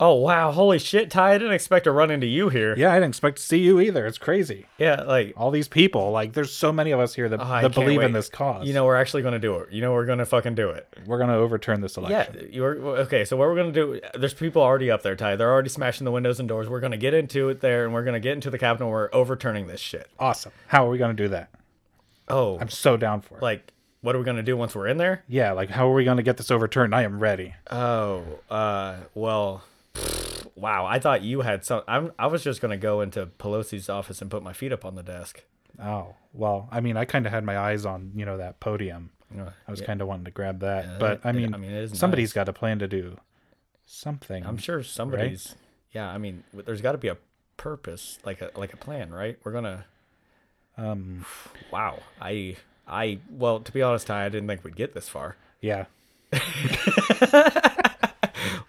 Oh wow, holy shit, Ty! I didn't expect to run into you here. Yeah, I didn't expect to see you either. It's crazy. Yeah, like All these people, like, there's so many of us here that, oh, that believe in this cause. You know, we're actually gonna do it. You know, we're gonna fucking do it. we're gonna overturn this election. Yeah, you're okay. So what we're gonna do? There's people already up there, Ty. They're already smashing the windows and doors. We're gonna get into it there, and we're gonna get into the Capitol. and We're overturning this shit. Awesome. How are we gonna do that? Oh, I'm so down for it. like what are we gonna do once we're in there? yeah, like how are we gonna get this overturned? I am ready. Oh, uh, well, wow. I thought you had some. I'm. I was just gonna go into Pelosi's office and put my feet up on the desk. Oh well, I mean, I kind of had my eyes on you know that podium. Uh, I was yeah, kind of wanting to grab that, Yeah, but it- I it- mean, I mean, it somebody's nice. got a plan to do something. I'm sure somebody's. Yeah, I mean, there's got to be a purpose, like a like a plan, right? We're gonna. Um, Wow. I. I. Well, to be honest, Ty, I didn't think we'd get this far. yeah,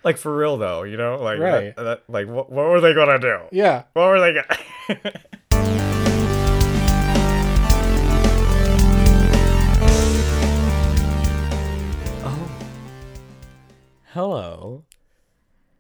Like for real though, you know, like Right. that, that- like what, what were they gonna do? yeah. What were they gonna? oh, hello,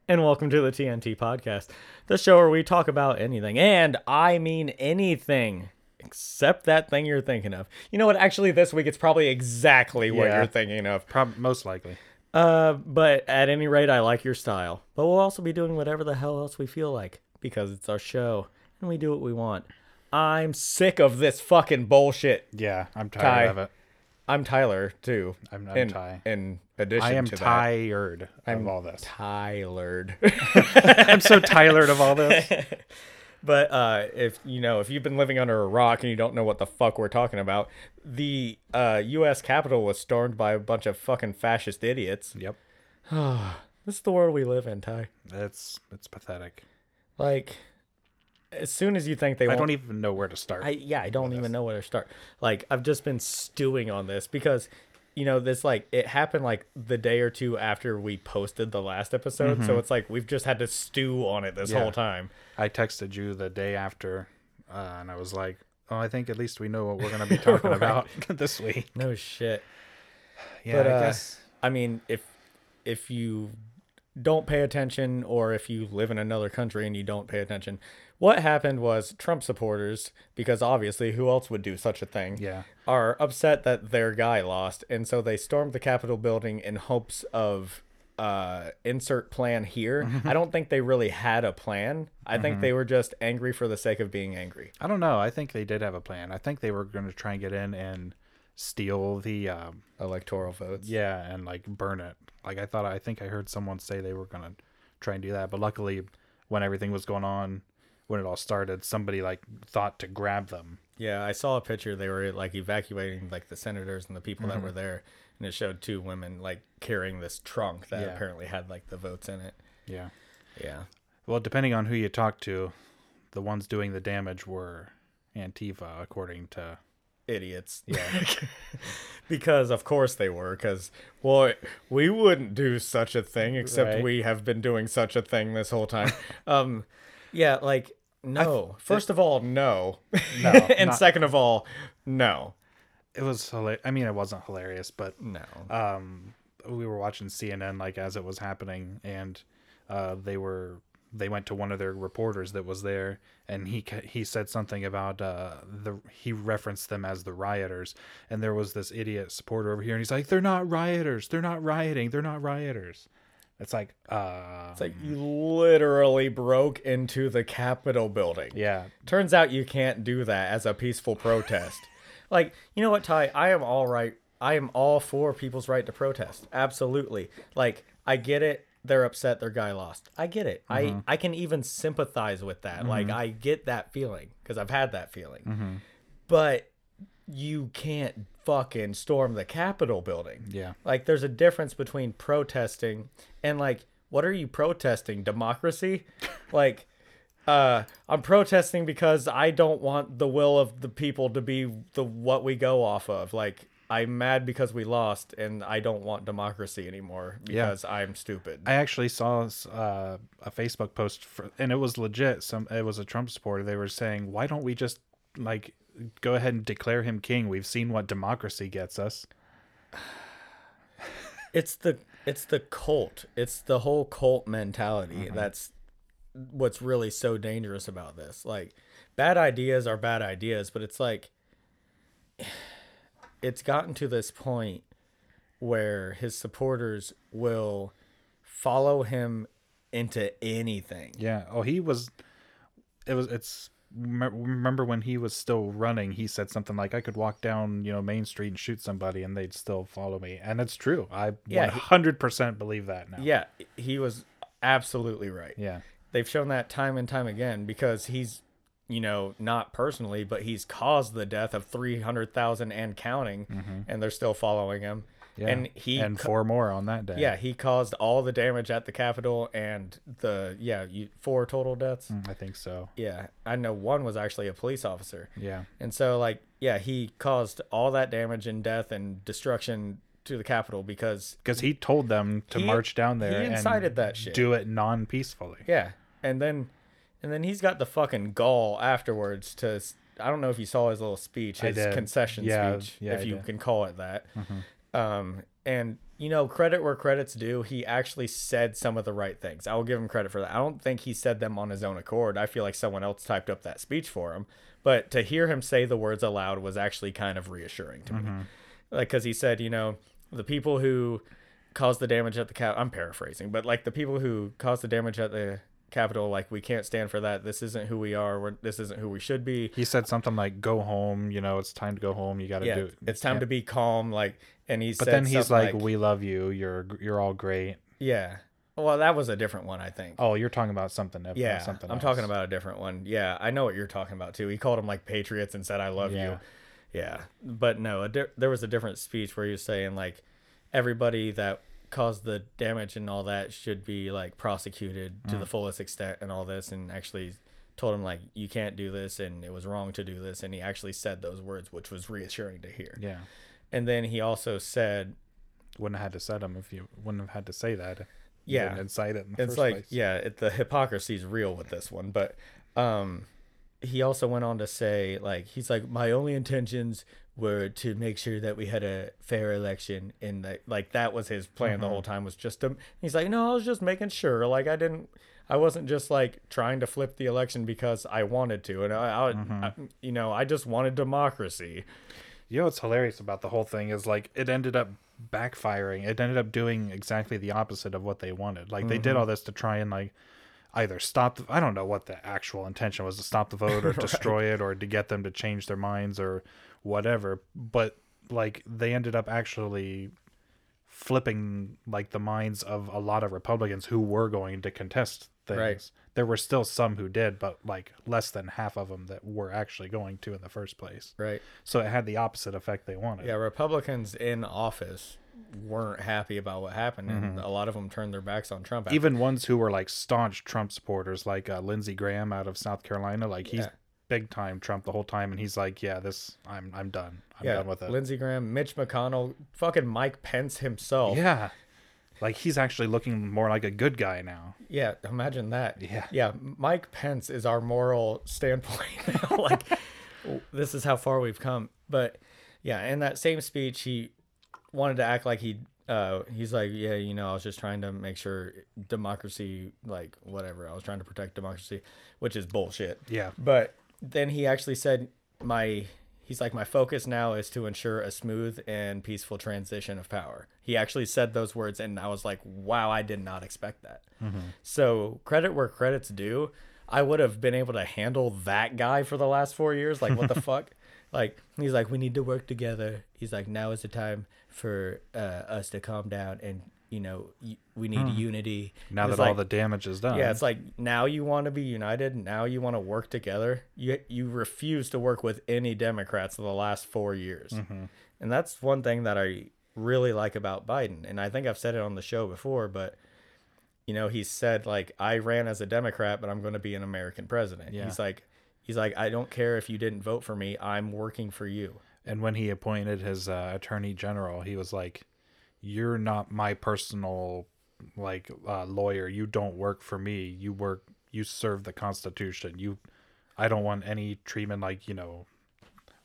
and welcome to the TNT podcast, the show where we talk about anything, and I mean anything. Except that thing you're thinking of. You know what? Actually, this week it's probably exactly what Yeah. you're thinking of. Prob- most likely. Uh, but at any rate, I like your style. But we'll also be doing whatever the hell else we feel like because it's our show and we do what we want. I'm sick of this fucking bullshit. Yeah, I'm tired Ty. of it. I'm Tyler too. I'm- I'm in, Ty. In addition I am to that, tired of all this. Tylered. I'm so tired of all this. but uh, if you know, if you've been living under a rock and you don't know what the fuck we're talking about, the uh, U.S. Capitol was stormed by a bunch of fucking fascist idiots. Yep, This is the world we live in, Ty. it's it's pathetic. Like, as soon as you think they I don't even know where to start. I yeah, I don't even know where to start. Like, I've just been stewing on this because, you know, this like it happened like the day or two after we posted the last episode, so it's like we've just had to stew on it this Mm-hmm. Yeah. whole time. I texted you the day after, uh, and I was like, "Oh, I think at least we know what we're going to be talking about this week." No shit. Yeah, But, I uh, guess. I mean, if if you don't pay attention, or if you live in another country and you don't pay attention, what happened was Trump supporters, because obviously, who else would do such a thing? Yeah, are upset that their guy lost, and so they stormed the Capitol building in hopes of uh, insert plan here. I don't think they really had a plan. I think they were just angry for the sake of being angry. I don't know. I think they did have a plan. I think they were going to try and get in and steal the, um, Electoral votes. yeah, and like burn it. Like I thought. I think I heard someone say they were going to try and do that, but luckily, when everything was going on, when it all started, somebody like thought to grab them. Yeah, I saw a picture. They were like evacuating like the senators and the people that were there, and it showed two women like carrying this trunk that Yeah. apparently had like the votes in it. Yeah. Yeah. Well, depending on who you talk to, the ones doing the damage were Antifa, according to idiots. Yeah. because of course they were. Because well, we wouldn't do such a thing except Right. we have been doing such a thing this whole time. um, yeah, like no. First of all, no. No, and not- second of all, no, it was hilarious. I mean, it wasn't hilarious, but no. um, we were watching CNN like as it was happening, and uh, they were they went to one of their reporters that was there, and he he said something about uh, the he referenced them as the rioters, and there was this idiot supporter over here, and he's like, "They're not rioters. They're not rioting. They're not rioters." It's like, uh, It's like you literally broke into the Capitol building. yeah, Turns out you can't do that as a peaceful protest. like, you know what, Ty? I am all right. I am all for people's right to protest. Absolutely. Like, I get it. They're upset their guy lost. I get it. I mm-hmm. I can even sympathize with that. Like, mm-hmm. I get that feeling because I've had that feeling. Mm-hmm. But you can't fucking storm the Capitol building. yeah. Like there's a difference between protesting and like what are you protesting? Democracy? like uh I'm protesting because I don't want the will of the people to be the what we go off of. Like I'm mad because we lost and I don't want democracy anymore Yeah. because I'm stupid. I actually saw uh, a Facebook post, for, and it was legit. Some it was a Trump supporter. They were saying, "Why don't we just like go ahead and declare him king? We've seen what democracy gets us." it's the it's the cult. It's the whole cult mentality Mm-hmm. that's what's really so dangerous about this. Like bad ideas are bad ideas, but it's like it's gotten to this point where his supporters will follow him into anything. Yeah. Oh, he was. It was. It's. Remem- Remember when he was still running? He said something like, "I could walk down, you know, Main Street and shoot somebody, and they'd still follow me." And it's true. I Yeah, hundred percent believe that now. Yeah, he was absolutely right. Yeah. they've shown that time and time again because he's you know not personally but he's caused the death of 300,000 and counting mm-hmm. and they're still following him Yeah. and he and four more on that day. yeah he caused all the damage at the capitol and the yeah you, four total deaths Mm, I think so. yeah i know one was actually a police officer Yeah. and so like yeah he caused all that damage and death and destruction to the capitol because Because he told them to He- march down there. he incited that shit. do it non-peacefully. Yeah, and then, and then he's got the fucking gall afterwards to. I don't know if you saw his little speech, his concession Yeah, speech, yeah, if I you did. Mm-hmm. can call it that. Um, and you know, credit where credit's due. He actually said some of the right things. I will give him credit for that. I don't think he said them on his own accord. I feel like someone else typed up that speech for him. But to hear him say the words aloud was actually kind of reassuring to Mm-hmm. me. Like, because he said, you know, the people who caused the damage at the cap. I'm paraphrasing, but like the people who caused the damage at the Capitol, like we can't stand for that. This isn't who we are. We're, this isn't who we should be. He said something like, "Go home. You know, it's time to go home. You got to Yeah, do it." it's time to be calm. Like, and he But then he's something like, "We love you. You're you're all great." yeah. Well, that was a different one, I think. Oh, you're talking about something. yeah, something. I'm else. talking about a different one. Yeah, I know what you're talking about too. He called them like patriots and said, "I love Yeah. you." Yeah, but no, a di- there was a different speech where he was saying like everybody that caused the damage and all that should be like prosecuted to Mm. the fullest extent and all this, and actually told him like you can't do this and it was wrong to do this, and he actually said those words, which was reassuring to hear. Yeah, And then he also said, wouldn't have had to set him if you wouldn't have had to say that. Yeah. incite it. In it's like place. yeah it, the hypocrisy is real with this one but um he also went on to say like he's like my only intentions were to make sure that we had a fair election and that like that was his plan the whole time was just to he's like no i was just making sure like i didn't i wasn't just like trying to flip the election because i wanted to and i, I, I you know i just wanted democracy You know what's hilarious about the whole thing is like it ended up backfiring. It ended up doing exactly the opposite of what they wanted. Like they did Mm-hmm. all this to try and like either stop. The, I don't know what the actual intention was to stop the vote or destroy it or to get them to change their minds or whatever. But like they ended up actually flipping like the minds of a lot of Republicans who were going to contest things. Right. There were still some who did, but like less than half of them that were actually going to in the first place. right So it had the opposite effect they wanted. yeah republicans in office weren't happy about what happened and a lot of them turned their backs on trump after Even ones who were like staunch Trump supporters, like uh, Lindsey Graham out of South Carolina, like he's Yeah. Big time Trump the whole time, and he's like, "Yeah, this, I'm, I'm done. I'm yeah, done with it." Lindsey Graham, Mitch McConnell, fucking Mike Pence himself. yeah, like he's actually looking more like a good guy now. Yeah, imagine that. Yeah. Yeah, Mike Pence is our moral standpoint now. like, this is how far we've come. But yeah, in that same speech, he wanted to act like he, uh, he's like, yeah, you know, I was just trying to make sure democracy, like, whatever. I was trying to protect democracy, which is bullshit. Yeah, But then he actually said, my, he's like, my focus now is to ensure a smooth and peaceful transition of power. He actually said those words, and I was like, wow, I did not expect that. So credit where credit's due. I would have been able to handle that guy for the last four years. Like, what the fuck? Like, he's like, we need to work together. He's like, now is the time for uh, us to calm down and, you know, we need unity. now that all the damage is done. yeah, it's like now you want to be united. Now you want to work together. You you refuse to work with any Democrats for the last four years, and that's one thing that I really like about Biden. And I think I've said it on the show before, but you know, he said like I ran as a Democrat, but I'm going to be an American president. Yeah. He's like, he's like, I don't care if you didn't vote for me. I'm working for you. and when he appointed his uh, attorney general, he was like, "You're not my personal like uh, lawyer. You don't work for me. You work. You serve the Constitution. You, I don't want any treatment like you know,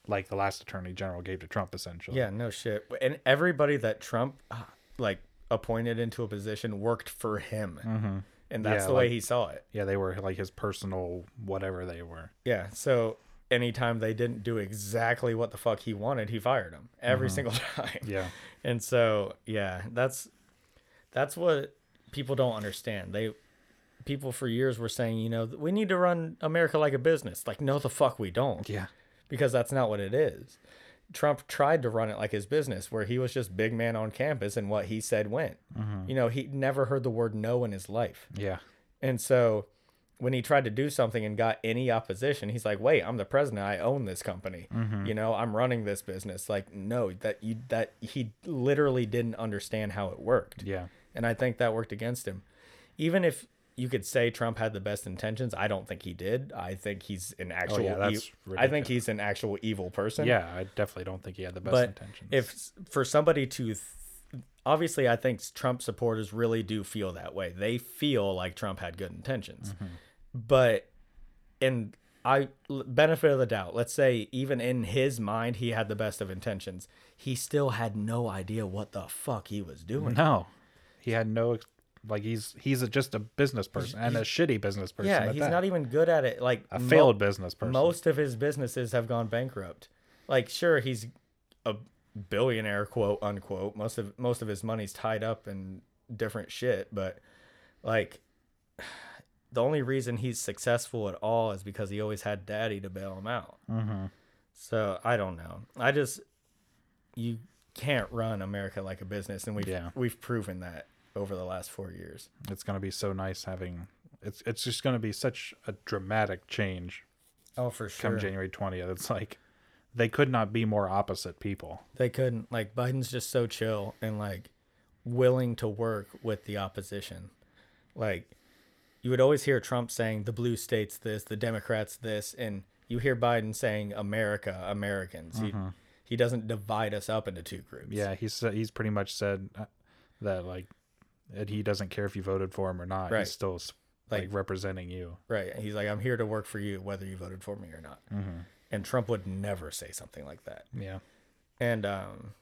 like the last attorney general gave to Trump, essentially. Yeah, no shit. And everybody that Trump uh, like appointed into a position worked for him, Mm-hmm. and that's Yeah, the way he saw it. Yeah, they were like his personal whatever they were. Yeah. So anytime they didn't do exactly what the fuck he wanted, he fired them every mm-hmm. single time. Yeah. And so, yeah, that's that's what people don't understand. They people for years were saying, you know, we need to run America like a business. Like, no, the fuck we don't, Yeah. because that's not what it is. Trump tried to run it like his business, where he was just big man on campus, and what he said went. Mm-hmm. You know, he never heard the word no in his life, Yeah. and so when he tried to do something and got any opposition, he's like, "Wait, I'm the president. I own this company. Mm-hmm. You know, I'm running this business." Like, no, that you that he literally didn't understand how it worked. Yeah. And I think that worked against him. Even if you could say Trump had the best intentions, I don't think he did. I think he's an actual. Oh, yeah, that's e- I think he's an actual evil person. Yeah. I definitely don't think he had the best but intentions. if for somebody to, obviously, I think Trump supporters really do feel that way. They feel like Trump had good intentions, Mm-hmm. but in I benefit of the doubt. Let's say even in his mind he had the best of intentions. He still had no idea what the fuck he was doing. no, he had no like he's he's a, just a business person and a shitty business person. Yeah, he's that. not even good at it. Like a mo- failed business person. Most of his businesses have gone bankrupt. Like, sure, he's a billionaire, quote unquote. Most of most of his money's tied up in different shit, but like the only reason he's successful at all is because he always had daddy to bail him out. mm-hmm. So I don't know. I just you can't run America like a business, and we've Yeah. we've proven that over the last four years. It's gonna be so nice having. It's it's just gonna be such a dramatic change Oh, for sure. come January twentieth. It's like they could not be more opposite people. They couldn't. Like Biden's just so chill and like willing to work with the opposition. Like you would always hear Trump saying the blue states this, the Democrats this, and you hear Biden saying America, Americans. He he doesn't divide us up into two groups. Yeah, he's he's pretty much said uh, that like that he doesn't care if you voted for him or not. Right. He's still like, Like- representing you. Right. He's like, I'm here to work for you, whether you voted for me or not. Mm-hmm. And Trump would never say something like that. Yeah, And um,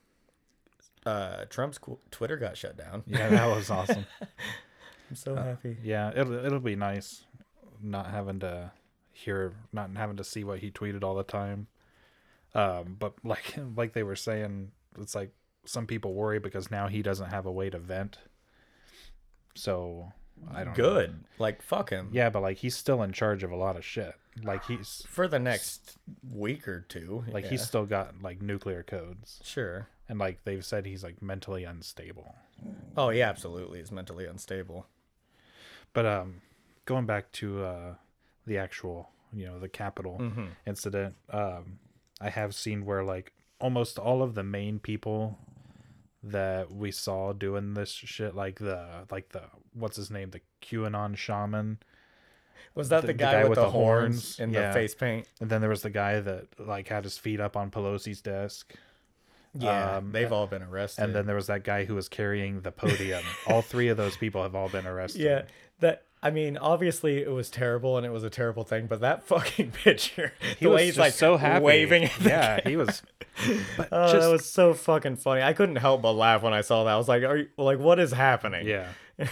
uh, Trump's qu- Twitter got shut down. yeah, that was awesome. I'm so happy. Yeah, it'll it'll be nice not having to hear, not having to see what he tweeted all the time. Um, but like like they were saying, it's like some people worry because now he doesn't have a way to vent. So I don't know. Good. Like fuck him. Yeah, but like he's still in charge of a lot of shit. Like he's For the next week or two. like yeah. he's still got like nuclear codes, sure. and like they've said he's like mentally unstable. Oh yeah, absolutely. He's mentally unstable. But um, going back to uh, the actual, you know, the Capitol Mm-hmm. incident, um, I have seen where like almost all of the main people that we saw doing this shit, like the like the what's his name, the QAnon shaman, Was that The- the, the guy, guy with, with the, the horns, horns? and Yeah. the face paint? and then there was the guy that like had his feet up on Pelosi's desk. Yeah, Um, they've all been arrested. And then there was that guy who was carrying the podium. all three of those people have all been arrested. yeah, that I mean, obviously it was terrible and it was a terrible thing, but that fucking picture, He the was way he's like so happy. waving. Yeah, he was. But Oh, just that was so fucking funny. I couldn't help but laugh when I saw that. I was like, "Are you like what is happening?" yeah.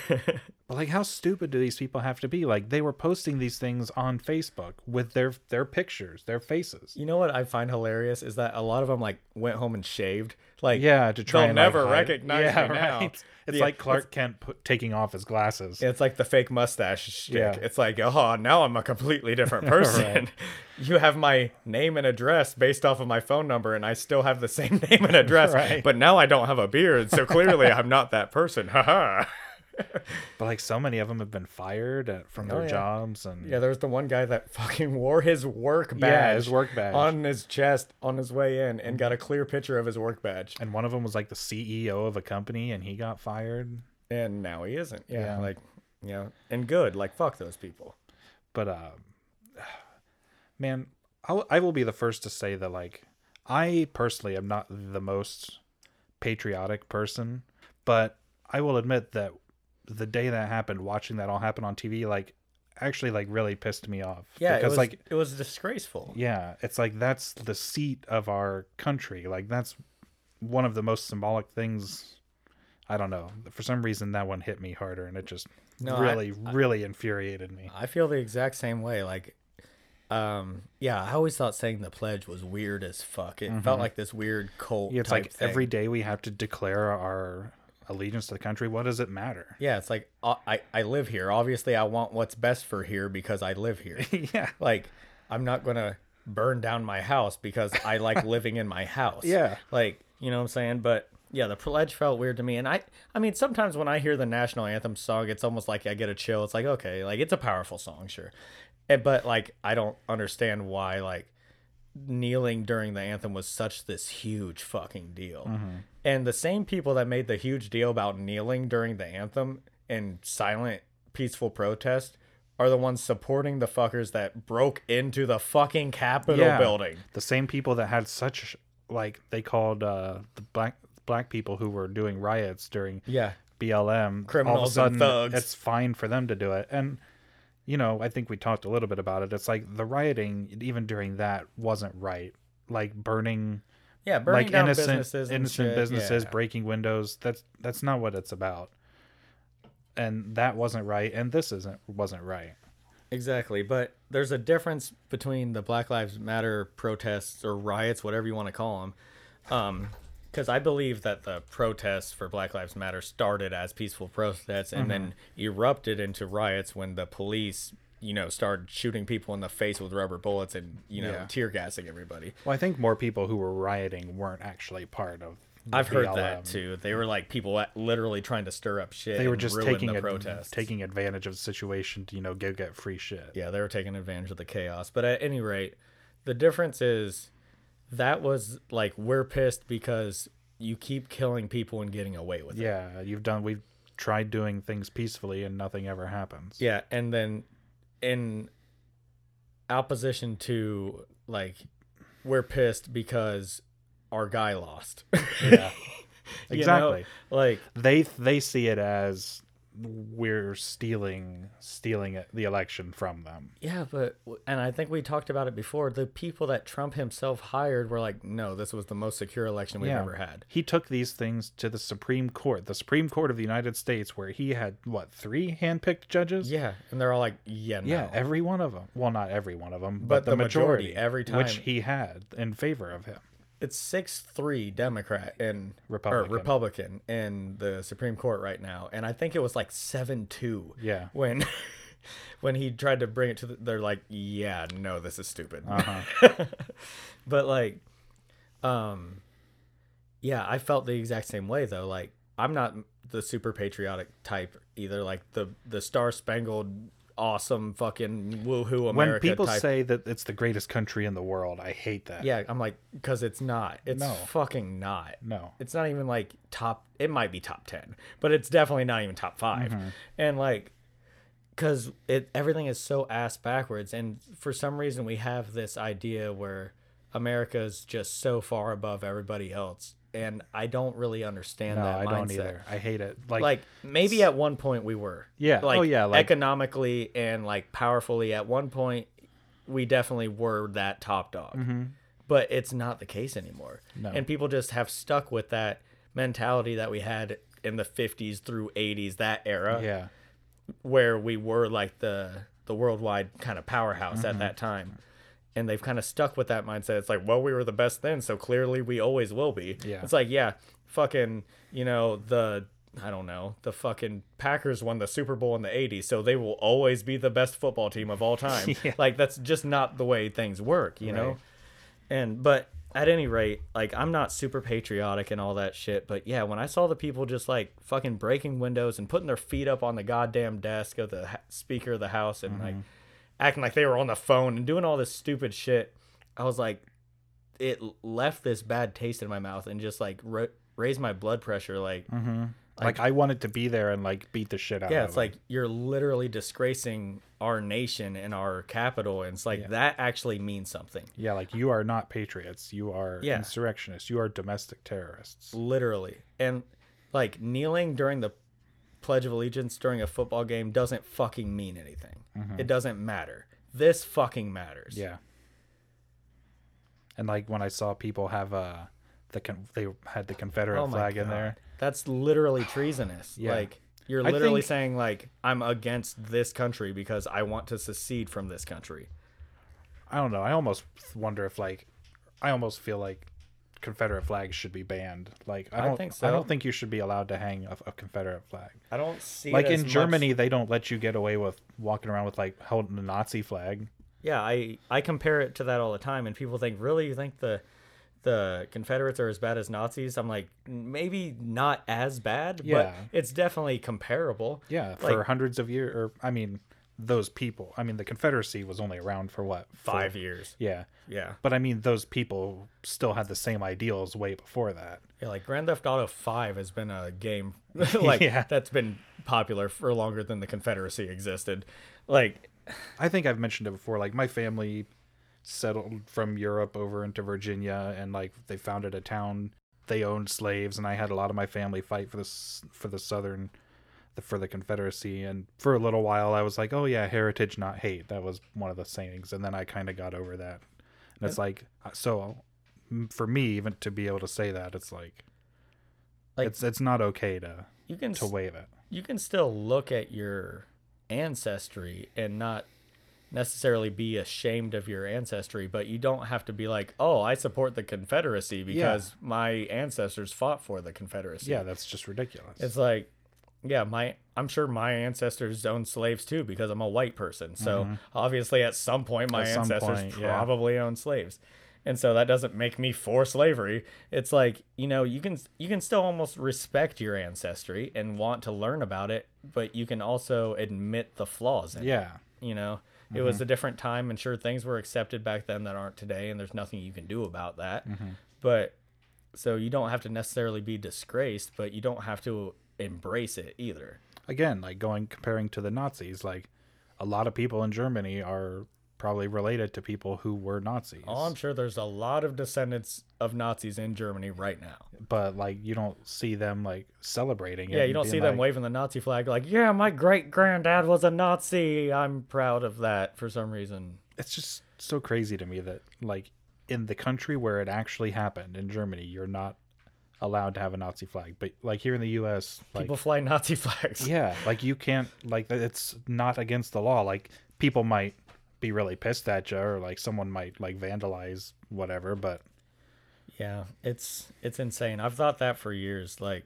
But like, how stupid do these people have to be? Like, they were posting these things on Facebook with their their pictures, their faces. You know what I find hilarious is that a lot of them like went home and shaved. Like Yeah, to try they'll and never hide- recognize yeah, me now. right. It's Yeah, like Clark Kent put, taking off his glasses. It's like the fake mustache shtick. Yeah. It's like, oh, now I'm a completely different person. Right. You have my name and address based off of my phone number, and I still have the same name and address. Right. But now I don't have a beard, so clearly I'm not that person. Haha. But like, so many of them have been fired at, from their Oh, yeah. jobs, and yeah, there was the one guy that fucking wore his work badge. Yeah, his work badge. on his chest on his way in, and got a clear picture of his work badge. and one of them was like the CEO of a company, and he got fired. And now he isn't. Yeah, Yeah. like, you know, and good. Like, fuck those people. but uh man I'll, i will be the first to say that like i personally am not the most patriotic person but i will admit that the day that happened watching that all happen on tv like actually like really pissed me off Yeah, it because was like it was disgraceful. yeah it's like that's the seat of our country like that's one of the most symbolic things I don't know. For some reason, that one hit me harder, and it just No, I- really, really infuriated me. I feel the exact same way. Like, um, yeah, I always thought saying the pledge was weird as fuck. It felt like this weird cult. Mm-hmm. Yeah, it's type like thing. every day we have to declare our allegiance to the country. What does it matter? Yeah, it's like uh, I I live here. Obviously, I want what's best for here because I live here. yeah, like, I'm not gonna burn down my house because I like living in my house. Yeah. like you know what I'm saying. But yeah, the pledge felt weird to me, and I I mean sometimes when I hear the national anthem song, it's almost like I get a chill. It's like okay, like it's a powerful song, sure, and, but like I don't understand why like kneeling during the anthem was such this huge fucking deal. And the same people that made the huge deal about kneeling during the anthem and silent peaceful protest are the ones supporting the fuckers that broke into the fucking Capitol Yeah. building. the same people that had such like they called uh, the black black people who were doing riots during Yeah. BLM. all of a Criminals and sudden, thugs. It's fine for them to do it, and you know, I think we talked a little bit about it. It's like the rioting, even during that, wasn't right. Like burning, Yeah, burning like down innocent, businesses innocent shit, businesses, yeah. breaking windows. That's that's not what it's about. And that wasn't right, and this isn't wasn't right. Exactly, but there's a difference between the Black Lives Matter protests or riots, whatever you want to call them. Um, because I believe that the protests for Black Lives Matter started as peaceful protests and then mm-hmm. erupted into riots when the police, you know, started shooting people in the face with rubber bullets and you know Yeah. tear gassing everybody. Well, I think more people who were rioting weren't actually part of. the I've heard that too. They were like people literally trying to stir up shit. They were just taking the protests. taking advantage of the situation to you know go get free shit. Yeah, they were taking advantage of the chaos. But at any rate, the difference is that was like we're pissed because you keep killing people and getting away with it. Yeah, you've done. We've tried doing things peacefully, and nothing ever happens. Yeah, and then in opposition to like we're pissed because our guy lost. Yeah, You know? exactly. Like They they see it as we're stealing stealing the election from them. yeah, but and I think we talked about it before. The people that Trump himself hired were like, "No, this was the most secure election we've ever had." He took these things to the Supreme Court, the Supreme Court of the United States, where he had what three handpicked judges. Yeah, and they're all like, "Yeah, no." Yeah, every one of them. Well, not every one of them, but, But the, the majority, majority, every time, which he had in favor of him. It's six three Democrat and Republican. Republican in the Supreme Court right now, and I think it was like seven two. Yeah. When when he tried to bring it to, the, they're like, yeah, no, this is stupid. Uh-huh. but like, um, yeah, I felt the exact same way though. Like, I'm not the super patriotic type either. Like the the Star Spangled awesome fucking woohoo America when people type. say that it's the greatest country in the world, I hate that. yeah, I'm like, because it's not. It's No. fucking not. No. It's not even like top. It might be top ten, but it's definitely not even top 5 Mm-hmm. And like, because it everything is so ass backwards, and for some reason we have this idea where America is just so far above everybody else, and I don't really understand No, that I mindset. don't either. I hate it. Like, Like maybe at one point we were. Yeah. Like, Oh, yeah, like- economically and like powerfully at one point we definitely were that top dog. But it's not the case anymore. Mm-hmm. No. And people just have stuck with that mentality that we had in the 50s through 80s that era yeah, where we were like the the worldwide kind of powerhouse Mm-hmm. at that time. And they've kind of stuck with that mindset. It's like, well, we were the best then, so clearly we always will be. Yeah. It's like, yeah, fucking, you know, the I don't know, the fucking Packers won the Super Bowl in the 80s, so they will always be the best football team of all time. Yeah. Like that's just not the way things work, you know? And but at any rate, like I'm not super patriotic and all that shit, but yeah, when I saw the people just like fucking breaking windows and putting their feet up on the goddamn desk of the ha- speaker of the house and like mm-hmm. Acting like they were on the phone and doing all this stupid shit, I was like, it left this bad taste in my mouth and just like ra- raised my blood pressure. Like, Mm-hmm. like, I wanted to be there and like beat the shit out. yeah, it's like you're literally disgracing our nation and our capital, and it's like Yeah. that actually means something. yeah, like you are not patriots. You are Yeah. insurrectionists. You are domestic terrorists. literally and like kneeling during the pledge of allegiance during a football game doesn't fucking mean anything it doesn't matter this fucking matters Yeah. And like when I saw people have uh the con- they had the Confederate Oh flag in there. That's literally treasonous. Yeah. Like you're literally think- saying like I'm against this country because I want to secede from this country. I don't know. I almost wonder if like I almost feel like Confederate flags should be banned. Like I I don't think so. I don't think you should be allowed to hang a, a Confederate flag. I don't see like in as much- Germany, they don't let you get away with walking around with like holding a Nazi flag. Yeah, I I compare it to that all the time, and people think, really, you think the the Confederates are as bad as Nazis? I'm like, maybe not as bad, Yeah. but it's definitely comparable. Yeah, for Like- hundreds of years. Or I mean, those people. I mean, the Confederacy was only around for what for- Five years. Yeah, Yeah. but I mean, those people still had the same ideals way before that. Yeah, like Grand Theft Auto 5 has been a game like Yeah. that's been popular for longer than the Confederacy existed. Like I think I've mentioned it before. Like my family settled from Europe over into Virginia, and like they founded a town. They owned slaves, and I had a lot of my family fight for this for the Southern, the, for the Confederacy. And for a little while, I was like, "Oh yeah, heritage, not hate." That was one of the sayings, and then I kind of got over that. And it's like, uh, so for me, even to be able to say that, it's like, Like- it's it's not okay to you can to wave it. you can still look at your ancestry and not necessarily be ashamed of your ancestry, but you don't have to be like, "Oh, I support the Confederacy because my ancestors fought for the Confederacy." Yeah, that's just ridiculous. It's like, yeah, my I'm sure my ancestors owned slaves too because I'm a white person. So obviously, at some point, my Mm-hmm. Some ancestors point, yeah. probably owned slaves, and so that doesn't make me for slavery. It's like you know, you can you can still almost respect your ancestry and want to learn about it, but you can also admit the flaws in it. yeah. You know, it Mm-hmm. was a different time, and sure, things were accepted back then that aren't today, and there's nothing you can do about that. Mm-hmm. But so you don't have to necessarily be disgraced, but you don't have to embrace it either. again like going comparing to the nazis like a lot of people in germany are probably related to people who were nazis Oh, I'm sure there's a lot of descendants of Nazis in Germany right now. but like you don't see them like celebrating it Yeah, you don't see them waving the Nazi flag like, yeah, my great granddad was a Nazi. I'm proud of that for some reason. it's just so crazy to me that like in the country where it actually happened in germany you're not allowed to have a nazi flag but like here in the us like People fly Nazi flags. yeah like you can't like it's not against the law like people might be really pissed at you or like someone might like vandalize whatever but Yeah, it's it's insane. I've thought that for years. Like,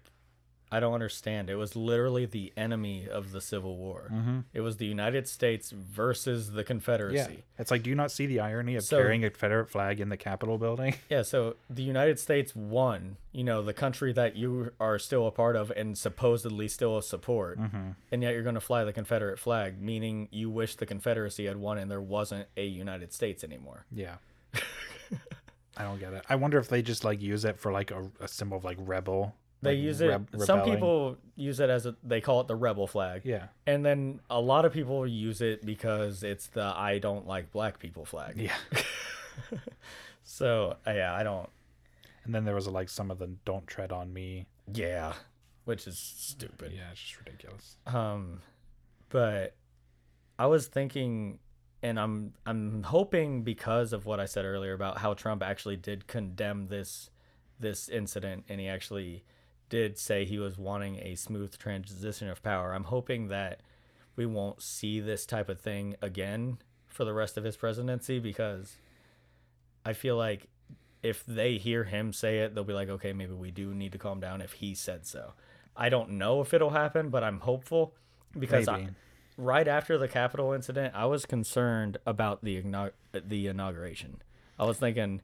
I don't understand. It was literally the enemy of the Civil War. Mm-hmm. It was the United States versus the Confederacy. Yeah. It's like, do you not see the irony of So- carrying a Confederate flag in the Capitol building? Yeah, so the United States won, you know, the country that you are still a part of and supposedly still a support. Mm-hmm. And yet you're going to fly the Confederate flag, meaning you wish the Confederacy had won and there wasn't a United States anymore. Yeah. I don't get it. I wonder if they just like use it for like a, a symbol of like rebel. They like, use it, reb- some people use it as a, they call it the rebel flag. Yeah. And then a lot of people use it because it's the I don't like black people flag. Yeah. So, uh, yeah, I don't, And then there was like some of the don't tread on me. yeah, which is stupid. Yeah, it's just ridiculous. Um, but I was thinking, and I'm I'm hoping because of what I said earlier about how Trump actually did condemn this this incident, and he actually did say he was wanting a smooth transition of power. I'm hoping that we won't see this type of thing again for the rest of his presidency because I feel like if they hear him say it, they'll be like, okay, maybe we do need to calm down if he said so. I don't know if it'll happen, but I'm hopeful because I, right after the Capitol incident, I was concerned about the inaug- the inauguration. I was thinking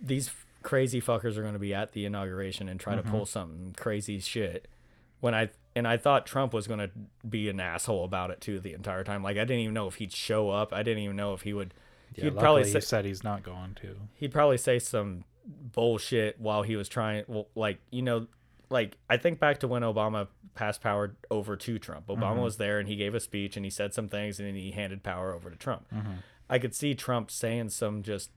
these crazy fuckers are going to be at the inauguration and try to pull some crazy shit. When I and I thought Trump was going to be an asshole about it too the entire time. Like I didn't even know if he'd show up. I didn't even know if he would. Yeah, he'd probably say, he said he's not going to. he'd probably say some bullshit while he was trying well, like you know like i think back to when obama passed power over to trump obama Mm-hmm. was there and he gave a speech and he said some things and then he handed power over to trump Mm-hmm. i could see trump saying some just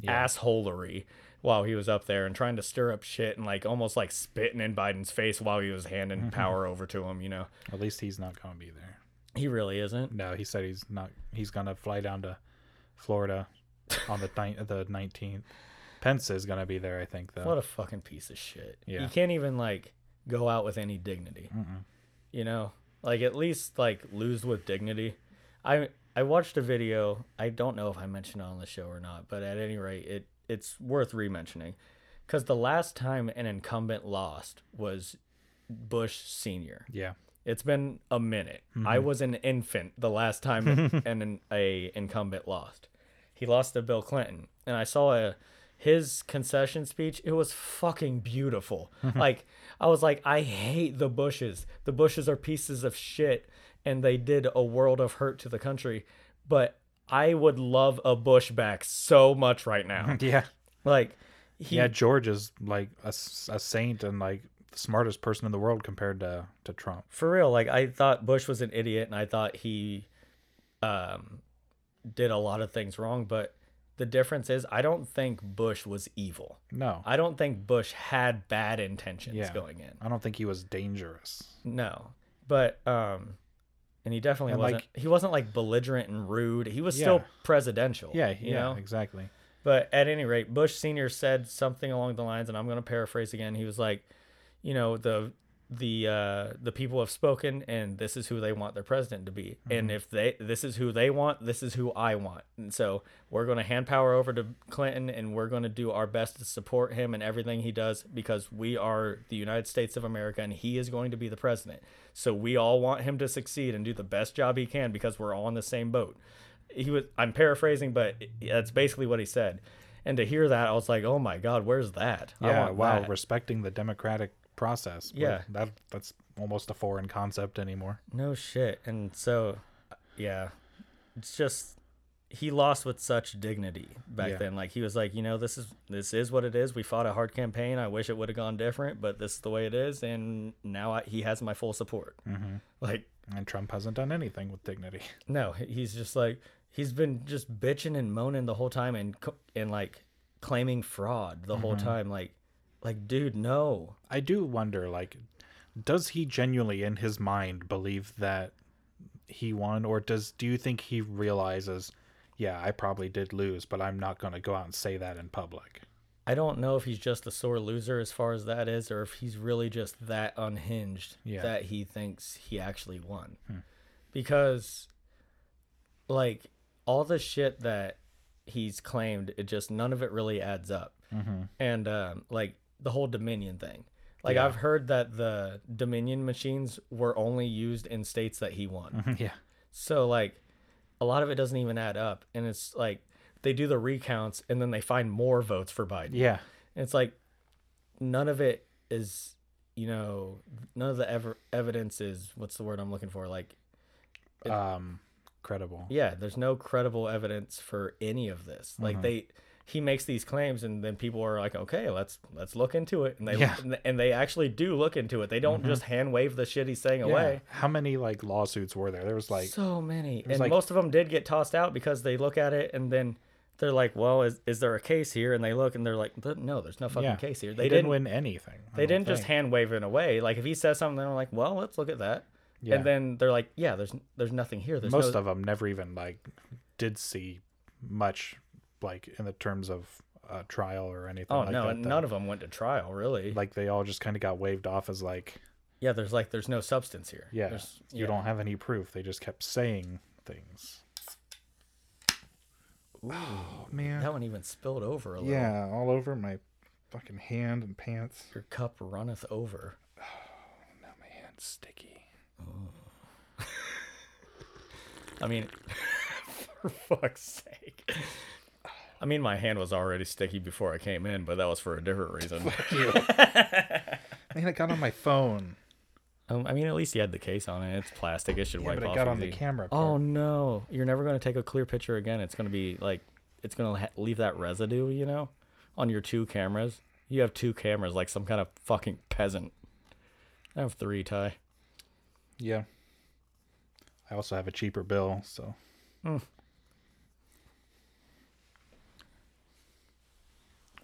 Yeah. assholery while he was up there and trying to stir up shit and like almost like spitting in biden's face while he was handing Mm-hmm. power over to him you know At least he's not going to be there. he really isn't No, he said he's not. He's going to fly down to Florida on the ni- the nineteenth. Pence is gonna be there, I think, though. What a fucking piece of shit. Yeah. You can't even like go out with any dignity. You know, like at least like lose with dignity. I I watched a video. I don't know if I mentioned it on the show or not, but at any rate, it it's worth re-mentioning because the last time an incumbent lost was Bush Senior. yeah. It's been a minute. I mm-hmm. was an infant the last time an, an a incumbent lost. He lost to Bill Clinton, and I saw a his concession speech. It was fucking beautiful. like I was like, I hate the Bushes. The Bushes are pieces of shit, and they did a world of hurt to the country. But I would love a Bush back so much right now. Yeah. like he, Yeah, George is like a, a saint and like the smartest person in the world compared to to Trump. for real like i thought bush was an idiot and i thought he um did a lot of things wrong but the difference is i don't think bush was evil No, i don't think bush had bad intentions Yeah. going in I don't think he was dangerous. no but um and he definitely And, wasn't like- he wasn't like belligerent and rude he was still presidential Yeah, you yeah, know exactly. But at any rate, Bush Senior said something along the lines, and I'm going to paraphrase again. He was like, "You know, the the uh, the people have spoken, and this is who they want their president to be. And if they this is who they want, this is who I want. And so we're going to hand power over to Clinton, and we're going to do our best to support him and everything he does because we are the United States of America, and he is going to be the president. So we all want him to succeed and do the best job he can because we're all in the same boat." he was i'm paraphrasing but that's basically what he said and to hear that i was like oh my god where's that Yeah, wow, that. respecting the democratic process. Yeah. that that's almost a foreign concept anymore. no shit and so yeah it's just he lost with such dignity back Yeah. then like he was like you know this is this is what it is we fought a hard campaign i wish it would have gone different but this is the way it is and now I, he has my full support hmm like And Trump hasn't done anything with dignity. No, he's just like he's been just bitching and moaning the whole time and and like claiming fraud the whole time. Like, like dude, no. I do wonder, like, does he genuinely in his mind believe that he won, or does do you think he realizes, yeah, I probably did lose, but I'm not going to go out and say that in public? I don't know if he's just a sore loser as far as that is, or if he's really just that unhinged Yeah. that he thinks he actually won. Because, like, all the shit that he's claimed, it just none of it really adds up. Mm-hmm. and um, like the whole Dominion thing. Like Yeah. I've heard that the Dominion machines were only used in states that he won. yeah, So like a lot of it doesn't even add up, and it's like they do the recounts and then they find more votes for Biden. yeah, And it's like none of it is, you know, none of the ever evidence is what's the word I'm looking for? Like um, credible. yeah, there's no credible evidence for any of this. Mm-hmm. Like they he makes these claims and then people are like, "Okay, let's let's look into it." And they Yeah. Mm-hmm. and they actually do look into it. They don't just hand wave the shit he's saying Yeah. away. How many like lawsuits were there? There was like, so many. And like- most of them did get tossed out because they look at it and then they're like, "Well, is is there a case here?" And they look and they're like, "No, there's no fucking yeah, case here." They They didn't, didn't win anything. I they didn't just think. hand wave it away. Like if he says something, they're like, "Well, let's look at that." And then they're like, "Yeah, there's there's nothing here. There's Most no, of them never even like did see much like in the terms of uh, trial or anything. Oh like no, that, though. none of them went to trial, really. like they all just kind of got waved off as like Yeah, there's like there's no substance here. yeah There's, you yeah. don't have any proof they just kept saying things oh man That one even spilled over a little. yeah all over my fucking hand and pants Your cup runneth over. now my hand's sticky I mean, for fuck's sake. I mean, my hand was already sticky before I came in, but that was for a different reason. man it got on my phone um, I mean, at least you had the case on it. It's plastic. It should yeah, wipe but off it got on the easy. camera Oh no! You're never going to take a clear picture again. It's going to be like, it's going to ha- leave that residue, you know, on your two cameras. You have two cameras, like some kind of fucking peasant. I have three, Ty. yeah i also have a cheaper bill so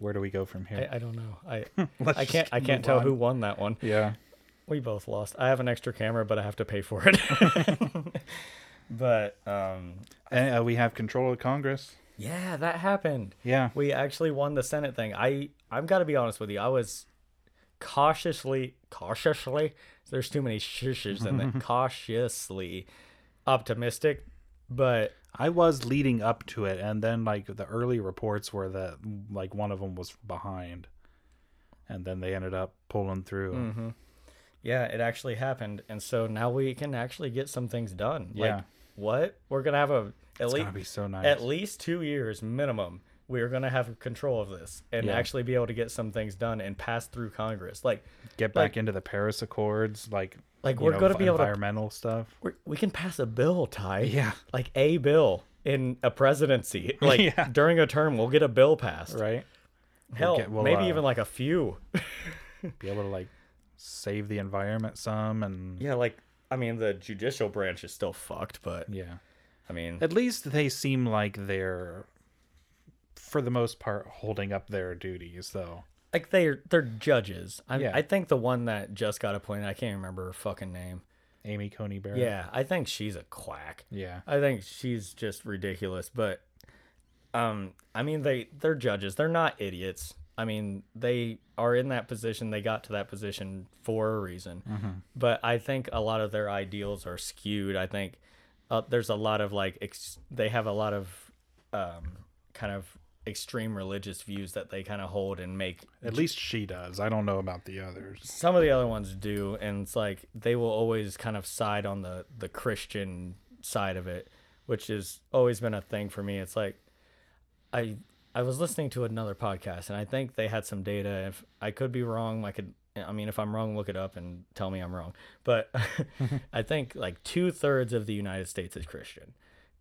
where do we go from here I, I don't know. I I can't I can't tell on. who won that one. yeah We both lost. I have an extra camera, but I have to pay for it. but um, and uh, we have control of congress Yeah, that happened. Yeah. We actually won the Senate thing. I I've got to be honest with you. I was cautiously cautiously there's too many shushes in it. cautiously optimistic, but I was leading up to it, and then like the early reports were that like one of them was behind, and then they ended up pulling through. Mm-hmm. yeah, it actually happened, and so now we can actually get some things done. Like, Yeah. what we're gonna have a at It's least so nice. at least two years minimum. We're gonna have control of this and Yeah. actually be able to get some things done and pass through Congress. Like, Get like- back into the Paris Accords, like Like, we're gonna be able to- environmental stuff. we can pass a bill, Ty. Yeah. like a bill in a presidency. Like Yeah. during a term, we'll get a bill passed. Right. Hell, get- we'll, maybe uh, even like a few. Be able to like save the environment some, and yeah, like I mean, the judicial branch is still fucked, but yeah. I mean, At least they seem like they're, for the most part, holding up their duties, though. like they're they're judges. I, Yeah. I think the one that just got appointed, I can't remember her fucking name. Amy Coney Barrett. Yeah, I think she's a quack. Yeah. I think she's just ridiculous. But um, I mean, they they're judges. They're not idiots. I mean, they are in that position. They got to that position for a reason. But I think a lot of their ideals are skewed. I think uh, there's a lot of like ex- they have a lot of um, kind of extreme religious views that they kind of hold and make At least she does. I don't know about the others. some of the other ones do and it's like they will always kind of side on the the christian side of it which has always been a thing for me it's like i i was listening to another podcast and i think they had some data if i could be wrong i could i mean if i'm wrong look it up and tell me i'm wrong but i think like two-thirds of the united states is christian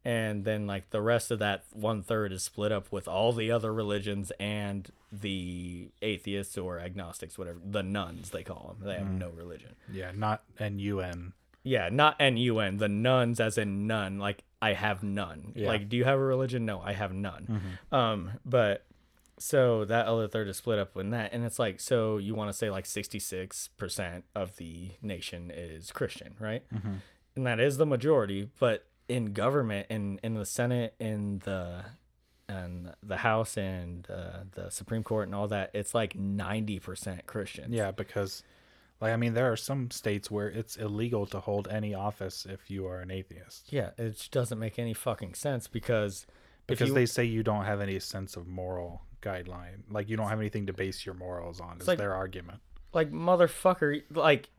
and then like the rest of that one third is split up with all the other religions and the atheists or agnostics whatever the nuns they call them they have mm. no religion. Yeah, not and UN. yeah not n-u-n the nuns as in none like i have none. Yeah. like do you have a religion? No i have none. Mm-hmm. Um but so that other third is split up in that and it's like so you want to say like 66% of the nation is christian right? Mm-hmm. And that is the majority but in government in in the senate in the and the house and uh, the supreme court and all that it's like 90% christian Yeah, because, like, I mean, there are some states where it's illegal to hold any office if you are an atheist. yeah it doesn't make any fucking sense because Because you- they say you don't have any sense of moral guideline. Like, you don't have anything to base your morals on, is like- their argument. like motherfucker like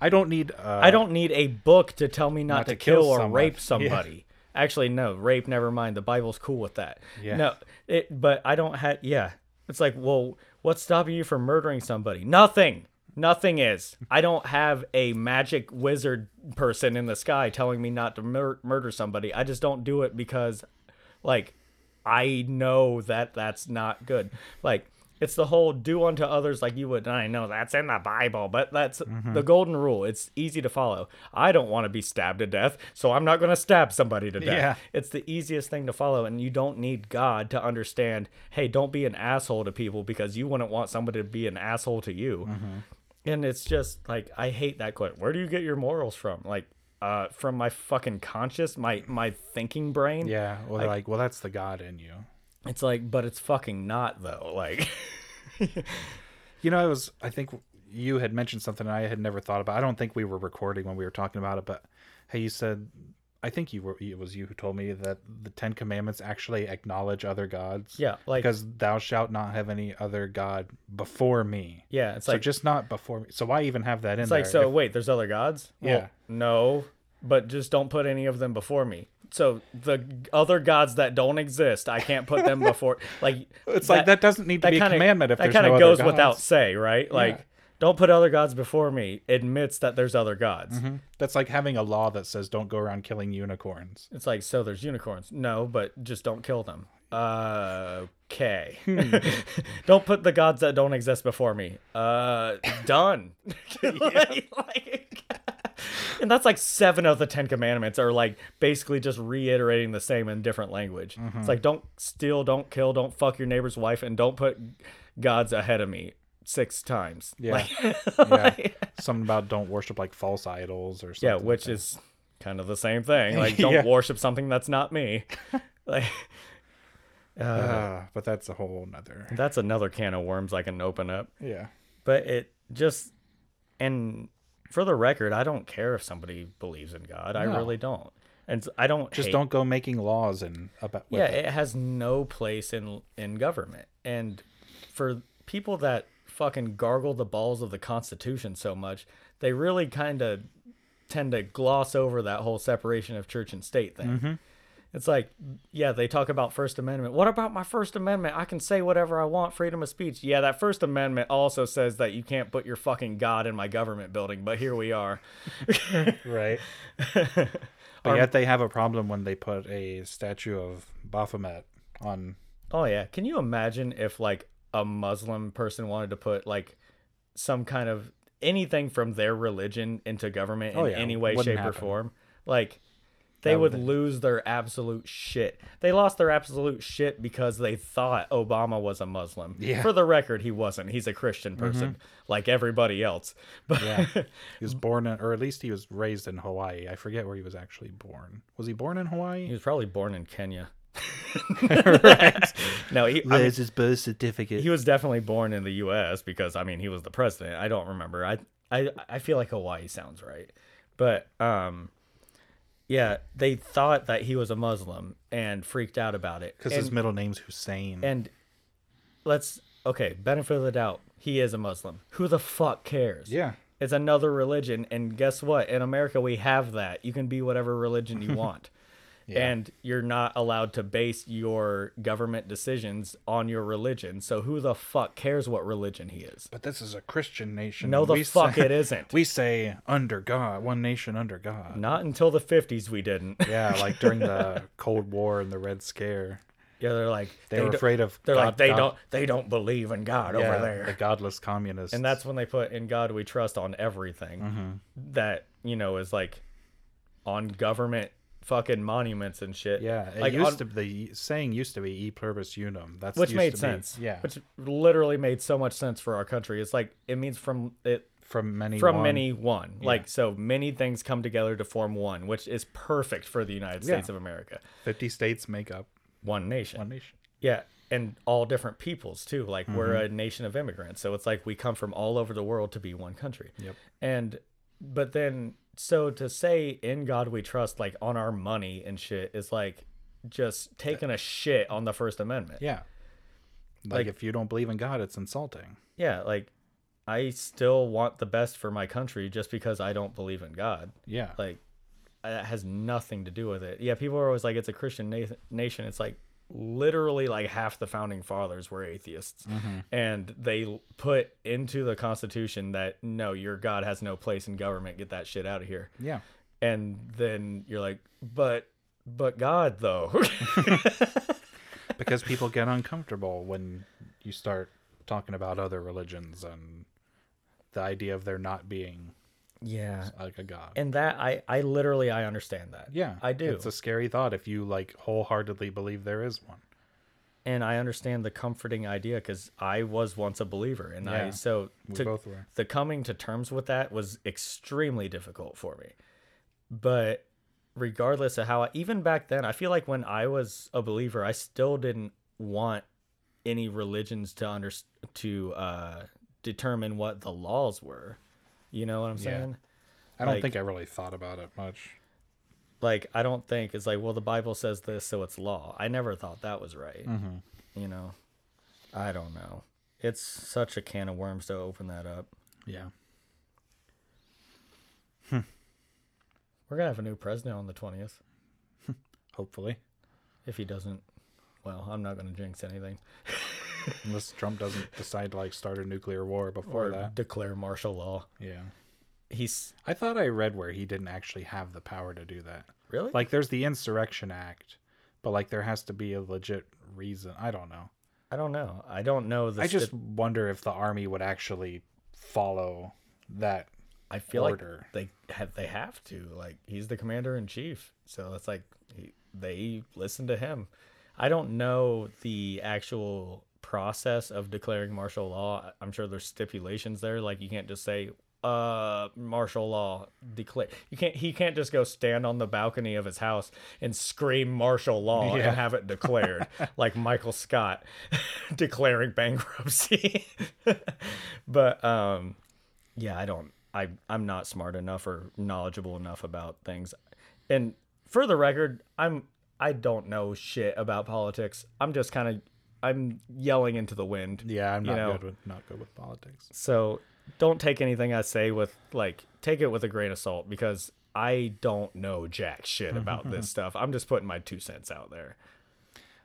I don't need. Uh, I don't need a book to tell me not, not to, to kill, kill or rape somebody. Actually, no, rape. Never mind. The Bible's cool with that. Yeah. No, it. But I don't have. Yeah, it's like, well, what's stopping you from murdering somebody? Nothing. Nothing is. I don't have a magic wizard person in the sky telling me not to mur- murder somebody. I just don't do it because, like, I know that that's not good. Like, it's the whole do unto others like you would. And I know that's in the Bible, but that's the golden rule. It's easy to follow. I don't want to be stabbed to death, so I'm not going to stab somebody to death. Yeah. It's the easiest thing to follow, and you don't need God to understand, hey, don't be an asshole to people because you wouldn't want somebody to be an asshole to you. And it's just like, I hate that quote. Where do you get your morals from? Like, uh, from my fucking conscious, my my thinking brain. Yeah. Well, they're like, well, that's the God in you. It's like, but it's fucking not though. Like, You know, I was. I think you had mentioned something I had never thought about. I don't think we were recording when we were talking about it, but hey, you said. I think you were. It was you who told me that the Ten Commandments actually acknowledge other gods. yeah, like, Because thou shalt not have any other god before me. yeah, it's So like, just not before me. So why even have that in it's there? like, so if- wait, there's other gods? Well, Yeah. no, but just don't put any of them before me. So the other gods that don't exist, I can't put them before. Like, it's like that doesn't need to be kinda- commandment if that kinda no goes without say, right? Like, Yeah. don't put other gods before me. Admits that there's other gods. Mhm. That's like having a law that says don't go around killing unicorns. It's like, so there's unicorns. No, but just don't kill them. Uh, okay. Hmm. don't put the gods that don't exist before me. Uh, done. Like- like- and that's like seven of the Ten Commandments are like basically just reiterating the same in different language. Mm-hmm. It's like, don't steal, don't kill, don't fuck your neighbor's wife, and don't put gods ahead of me six times. Yeah. Like- Yeah. Something about don't worship like false idols or something. Yeah, like which that. is kind of the same thing. Like, don't Yeah. worship something that's not me. like, Uh, but that's a whole nother. That's another can of worms I can open up. Yeah. But it just and for the record, I don't care if somebody believes in God. I No. really don't. And I don't Just hate- don't go making laws and about. with Yeah, it. it has no place in in government. And for people that fucking gargle the balls of the Constitution so much, they really kind of tend to gloss over that whole separation of church and state thing. Mm-hmm. It's like, yeah, they talk about First Amendment. What about my First Amendment? I can say whatever I want, freedom of speech. Yeah, that First Amendment also says that you can't put your fucking God in my government building, but here we are. right. But yet they have a problem when they put a statue of Baphomet on. Oh yeah. Can you imagine if like a Muslim person wanted to put like some kind of anything from their religion into government oh, in Oh, yeah, any way, wouldn't shape, or form? Like they would lose their absolute shit. They lost their absolute shit because they thought Obama was a Muslim. Yeah. Mm-hmm. For the record, he wasn't. He's a Christian person, like everybody else. But Yeah. He was born in, or at least he was raised in Hawaii. I forget where he was actually born. Was he born in Hawaii? he was probably born in Kenya. right. No, he, I mean, his birth certificate. he was definitely born in the U.S. because I mean he was the president. I don't remember. I I I feel like Hawaii sounds right, but um, yeah, they thought that he was a Muslim and freaked out about it. Because his middle name's Hussein. and let's okay, benefit of the doubt, he is a Muslim. Who the fuck cares? yeah. It's another religion, and guess what? In America, we have that. You can be whatever religion you want. Yeah. And you're not allowed to base your government decisions on your religion. So who the fuck cares what religion he is? But this is a Christian nation. No, the fuck say, it isn't. We say under God, one nation under God. Not until the 50s we didn't. Yeah, like during the Cold War and the Red Scare, yeah, they're like they, were don't- afraid of. They're God- like they God- don't they don't believe in God yeah, over there. the godless communists. and that's when they put in God we trust on everything Mm-hmm. that you know is like on government fucking monuments and shit. yeah. It like used on- to the saying used to be "E pluribus unum." That's which made to be- sense. yeah, which literally made so much sense for our country. It's like it means from it from many from one- many one. Like so many things come together to form one, which is perfect for the United States Yeah. of America. Fifty states make up One nation. one nation. Yeah, and all different peoples too. Like we're Mm-hmm. a nation of immigrants, so it's like we come from all over the world to be one country. Yep. And but then so to say in God we trust like on our money and shit is like just taking a shit on the First Amendment. Yeah. Like, Like- if you don't believe in God, it's insulting. Yeah, like I still want the best for my country just because I don't believe in God. Yeah. Like that has nothing to do with it. Yeah, people are always like it's a Christian na- nation. It's like literally like half the founding fathers were atheists. Mm-hmm. And they put into the constitution that no, your God has no place in government. Get that shit out of here. yeah. And then you're like, "But but God though." Because people get uncomfortable when you start talking about other religions and the idea of there not being yeah. like a god. And that I I literally I understand that. yeah, I do. It's a scary thought if you like wholeheartedly believe there is one. and I understand the comforting idea because I was once a believer, and I so We to, both were. the coming to terms with that was extremely difficult for me. But regardless of how, I, even back then, I feel like when I was a believer, I still didn't want any religions to under to uh, determine what the laws were. You know what I'm saying? Yeah. I don't like- think I really thought about it much. Like I don't think it's like, well, the Bible says this, so it's law. I never thought that was right. Mm-hmm. You know, I don't know. It's such a can of worms to open that up. Yeah. We're gonna have a new president on the twentieth. Hopefully, If he doesn't, well, I'm not gonna jinx anything unless Trump doesn't decide to like start a nuclear war before or that. declare martial law. Yeah. He's I thought I read where he didn't actually have the power to do that. really Like there's the Insurrection Act, but like there has to be a legit reason. I don't know. I don't know. I don't know. The I just sti- wonder if the army would actually follow that I feel order. like they have they have to. Like he's the commander in chief, so it's like he, they listen to him. I don't know the actual process of declaring martial law. I'm sure there's stipulations there. Like you can't just say uh martial law declare you can't he can't just go stand on the balcony of his house and scream martial law Yeah. and have it declared like michael scott declaring bankruptcy but um yeah i don't i i'm not smart enough or knowledgeable enough about things and for the record i'm i don't know shit about politics i'm just kind of i'm yelling into the wind Yeah, I'm you not know. good with not good with politics. so don't take anything I say with like take it with a grain of salt because I don't know jack shit about this stuff. I'm just putting my two cents out there.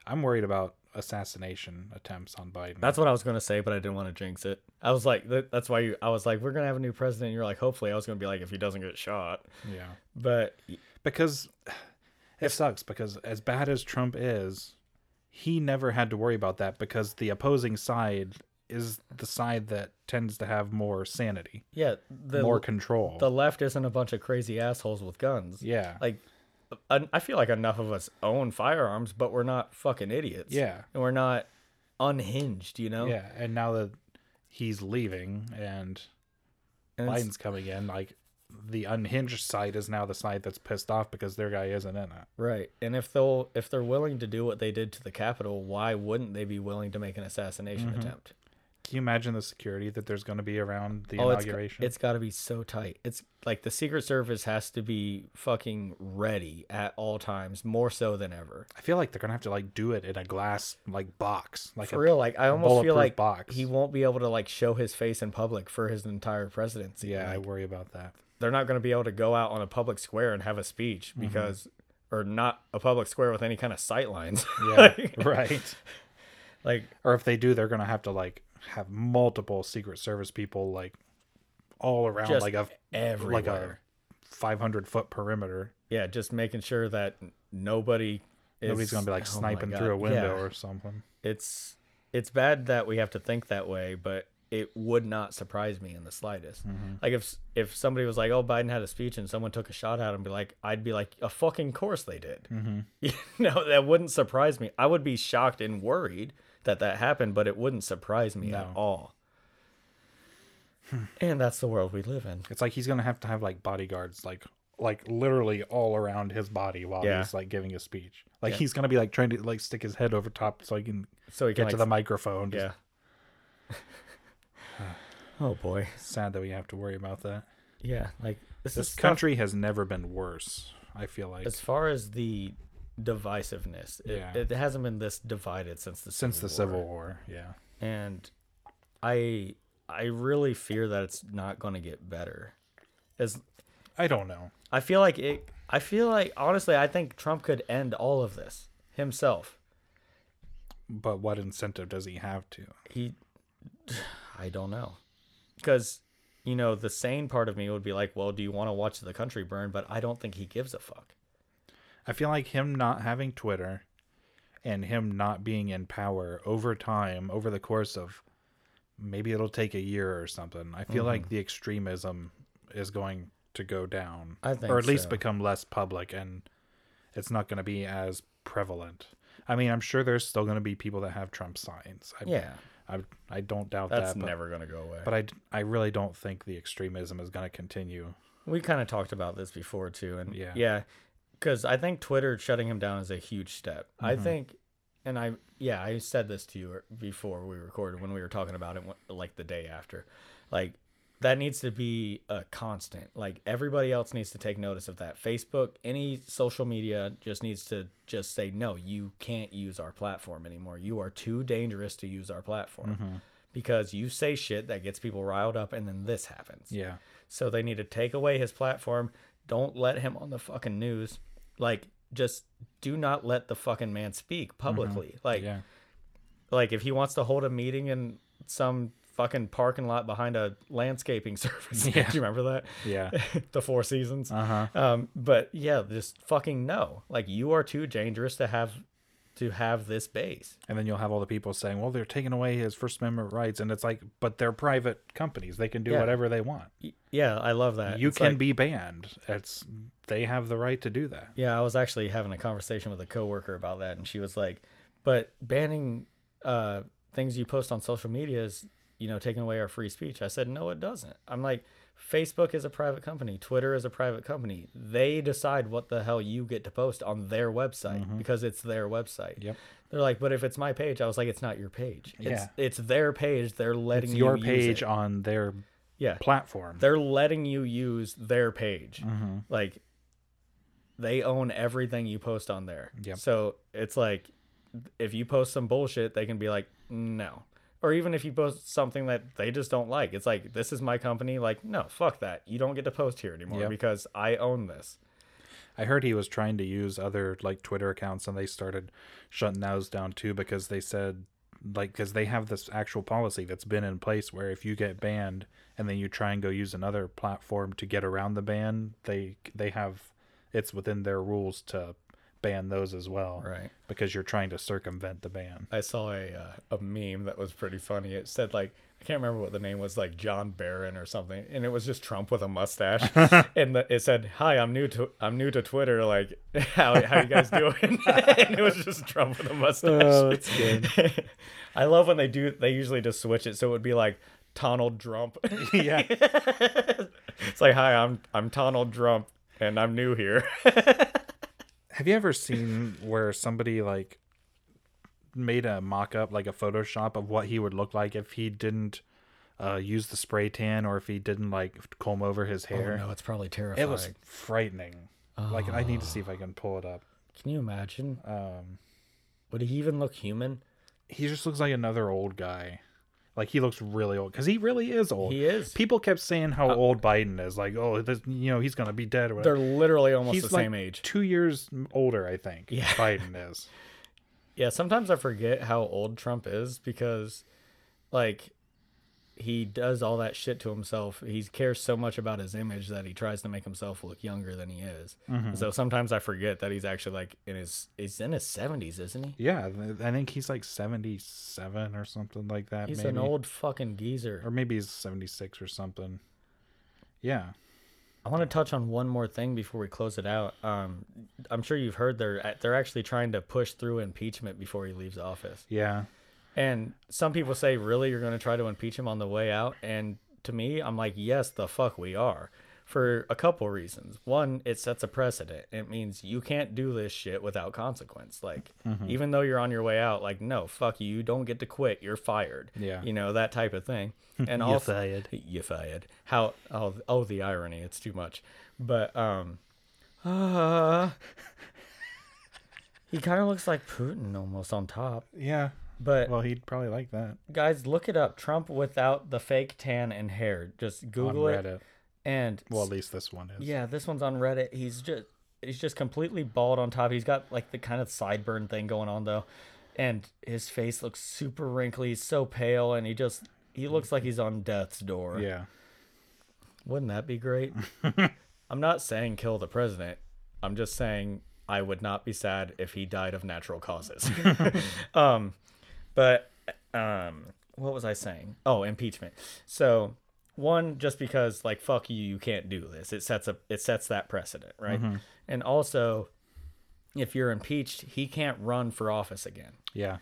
I'm worried about assassination attempts on Biden. That's what I was gonna say, but I didn't want to jinx it. I was like, that's why you. I was like, we're gonna have a new president. You're like, hopefully. I was gonna be like, if he doesn't get shot, yeah. but because it sucks because as bad as Trump is, he never had to worry about that because the opposing side is the side that tends to have more sanity, yeah, the more control. the left isn't a bunch of crazy assholes with guns. yeah. Like, I feel like enough of us own firearms, but we're not fucking idiots. Yeah. and we're not unhinged. You know. yeah, and now that he's leaving and And Biden's coming in, like the unhinged side is now the side that's pissed off because their guy isn't in it. Right. And if they'll if they're willing to do what they did to the Capitol, why wouldn't they be willing to make an assassination Mm-hmm. attempt? Can you imagine the security that there's going to be around the Oh, it's, inauguration? it's got to be so tight. It's like the Secret Service has to be fucking ready at all times, more so than ever. I feel like they're gonna have to like do it in a glass like box, like For real, like I almost feel like box. he won't be able to like show his face in public for his entire presidency. Yeah, I worry about that. They're not going to be able to go out on a public square and have a speech Mm-hmm. because, or not a public square with any kind of sight lines. Yeah, like, right. like Or if they do, they're gonna have to like have multiple Secret Service people like all around, like a everywhere. like a 500 foot perimeter. yeah, just making sure that nobody is, Nobody's gonna be like oh sniping through a window yeah. or something. It's it's bad that we have to think that way, but it would not surprise me in the slightest. Mm-hmm. Like if if somebody was like, "Oh, Biden had a speech," and someone took a shot at him, be like, I'd be like, "A fucking course they did." Mm-hmm. You know, that wouldn't surprise me. I would be shocked and worried that that happened, but it wouldn't surprise me at No. all. and that's the world we live in. It's like he's gonna have to have like bodyguards, like like literally all around his body while Yeah. he's like giving a speech. Like Yeah. he's gonna be like trying to like stick his head over top so he can So he can get to like, the microphone. Just yeah. oh boy. sad that we have to worry about that. Yeah, like this, This country has never been worse. I feel like as far as the divisiveness it, Yeah. it hasn't been this divided since the since Civil the Civil War. War. Yeah. and i i really fear that it's not going to get better as I don't know. i feel like it i feel like honestly i think trump could end all of this himself But what incentive does he have to? he i don't know because you know the sane part of me would be like well do you want to watch the country burn but i don't think he gives a fuck I feel like him not having Twitter and him not being in power over time, over the course of maybe it'll take a year or something. I feel Mm-hmm. like the extremism is going to go down. I think or at least become less public and it's not going to be as prevalent. I mean, I'm sure there's still going to be people that have Trump signs. I, yeah I, I don't doubt that's that. That's never going to go away But I, I really don't think the extremism is going to continue. We kind of talked about this before too, and Yeah. yeah, because I think Twitter shutting him down is a huge step. I Mm-hmm. think, and I yeah, I said this to you before we recorded when we were talking about it, like the day after, like that needs to be a constant. Like everybody else needs to take notice of that. Facebook, any social media, just needs to just say no. You can't use our platform anymore. You are too dangerous to use our platform. Mm-hmm. Because you say shit that gets people riled up, and then this happens. Yeah. So they need to take away his platform. Don't let him on the fucking news. Like, just do not let the fucking man speak publicly. Like, Yeah. like if he wants to hold a meeting in some fucking parking lot behind a landscaping service. Yeah. Do you remember that? Yeah. the Four Seasons. Uh huh. Um, but yeah, just fucking no. Like you are too dangerous to have to have this base. And then you'll have all the people saying, well, they're taking away his First Amendment rights. And it's like, but they're private companies. They can do Yeah. whatever they want. Yeah, I love that. you It's can like- be banned. It's They have the right to do that. Yeah, I was actually having a conversation with a coworker about that, and she was like, "But banning uh, things you post on social media is, you know, taking away our free speech." I said, "No, it doesn't." I'm like, Facebook is a private company. Twitter is a private company. They decide what the hell you get to post on their website because it's their website. Mm-hmm. Yep. They're like, but if it's my page, I was like, it's not your page. It's, Yeah. it's their page. They're letting your page it. on their Yeah. platform. They're letting you use their page. Mm-hmm. Like they own everything you post on there. Yep. So it's like if you post some bullshit, they can be like, no. Or even if you post something that they just don't like, it's like, this is my company. Like, no, fuck that. You don't get to post here anymore Yep. because I own this. I heard he was trying to use other like Twitter accounts, and they started shutting those down too because they said like because they have this actual policy that's been in place where if you get banned and then you try and go use another platform to get around the ban, they they have it's within their rules to ban those as well Right. because you're trying to circumvent the ban. I saw a uh, a meme that was pretty funny. It said like I can't remember what the name was, like John Barron or something, and it was just Trump with a mustache, and the, it said, "Hi, I'm new to I'm new to Twitter. Like, how how you guys doing?" and it was just Trump with a mustache. Oh, that's good. I love when they do. They usually just switch it, so it would be like Donald Trump. yeah. it's like, "Hi, I'm I'm Donald Trump, and I'm new here." Have you ever seen where somebody like made a mock up, like a Photoshop of what he would look like if he didn't uh, use the spray tan or if he didn't like comb over his hair? Oh, no, it's probably terrifying. It was frightening. Like I need to see if I can pull it up. Can you imagine? Um, Would he even look human? he just looks like another old guy. Like he looks really old because he really is old. He is. People kept saying how uh, old Biden is. Like, oh, this, you know, he's gonna be dead or whatever. They're literally almost He's the like same age. two years older, I think. Yeah. Biden is. Yeah, sometimes I forget how old Trump is because, like, he does all that shit to himself. He cares so much about his image that he tries to make himself look younger than he is. Mm-hmm. So sometimes I forget that he's actually like in his he's in his seventies, isn't he? Yeah, I think he's like seventy-seven or something like that. He's maybe. an old fucking geezer. or maybe he's seventy-six or something. Yeah, I want to touch on one more thing before we close it out. Um, I'm sure you've heard they're they're actually trying to push through impeachment before he leaves office. yeah, And some people say, really, you're going to try to impeach him on the way out? And to me, I'm like, yes, the fuck we are. For a couple reasons. One, it sets a precedent. It means you can't do this shit without consequence. Like, even though you're on your way out, like, no, fuck you. You don't get to quit. You're fired. Yeah. You know, that type of thing. And You're also, fired. You fired. How, oh, oh, the irony. It's too much. But, um, uh, he kind of looks like Putin almost on top. yeah. But Well, he'd probably like that. guys look it up trump without the fake tan and hair. Just google on it. Reddit. and Well, at least this one is. yeah this one's on reddit. He's just he's just completely bald on top. He's got like the kind of sideburn thing going on though. And his face looks super wrinkly. He's so pale and he just he looks like he's on death's door. Yeah. wouldn't that be great? I'm not saying kill the president. I'm just saying i would not be sad if he died of natural causes. Um but um what was i saying? Oh impeachment. So one just because like fuck you you can't do this. It sets a it sets that precedent right? And also if you're impeached he can't run for office again. Yeah.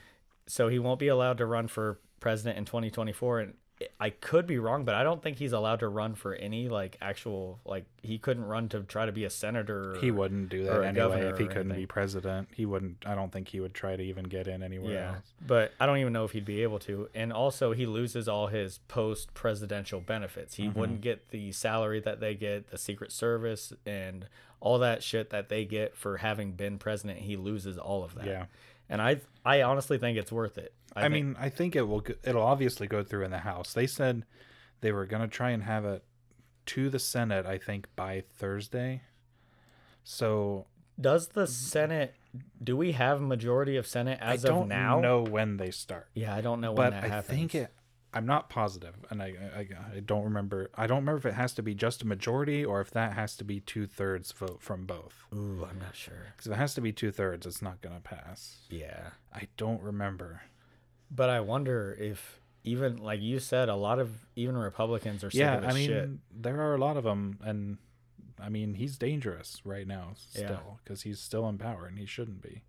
so he won't be allowed to run for president in 2024 and I could be wrong, but I don't think he's allowed to run for any like actual like he couldn't run to try to be a senator. Or, He wouldn't do that anyway if he couldn't anything. be president. He wouldn't. I don't think he would try to even get in anywhere Yeah, else. but I don't even know if he'd be able to. And also, he loses all his post presidential benefits. He Mm-hmm. wouldn't get the salary that they get, the Secret Service, and all that shit that they get for having been president. He loses all of that. Yeah. and I I honestly think it's worth it. I, think- mean, I think it will. It'll obviously go through in the House. They said they were going to try and have it to the Senate. I think by Thursday. So does the mm-hmm. Senate? Do we have majority of Senate as I don't of now? know when they start, Yeah, I don't know when but that I happens. think it. I'm not positive, and I, I I don't remember. I don't remember if it has to be just a majority or if that has to be two thirds vote from both. Ooh, I'm not sure. Because if it has to be two thirds, it's not going to pass. Yeah, I don't remember. But I wonder if even like you said, a lot of even Republicans are sick yeah, I mean, shit. there are a lot of them, and I mean, he's dangerous right now still because he's still in power and he shouldn't be.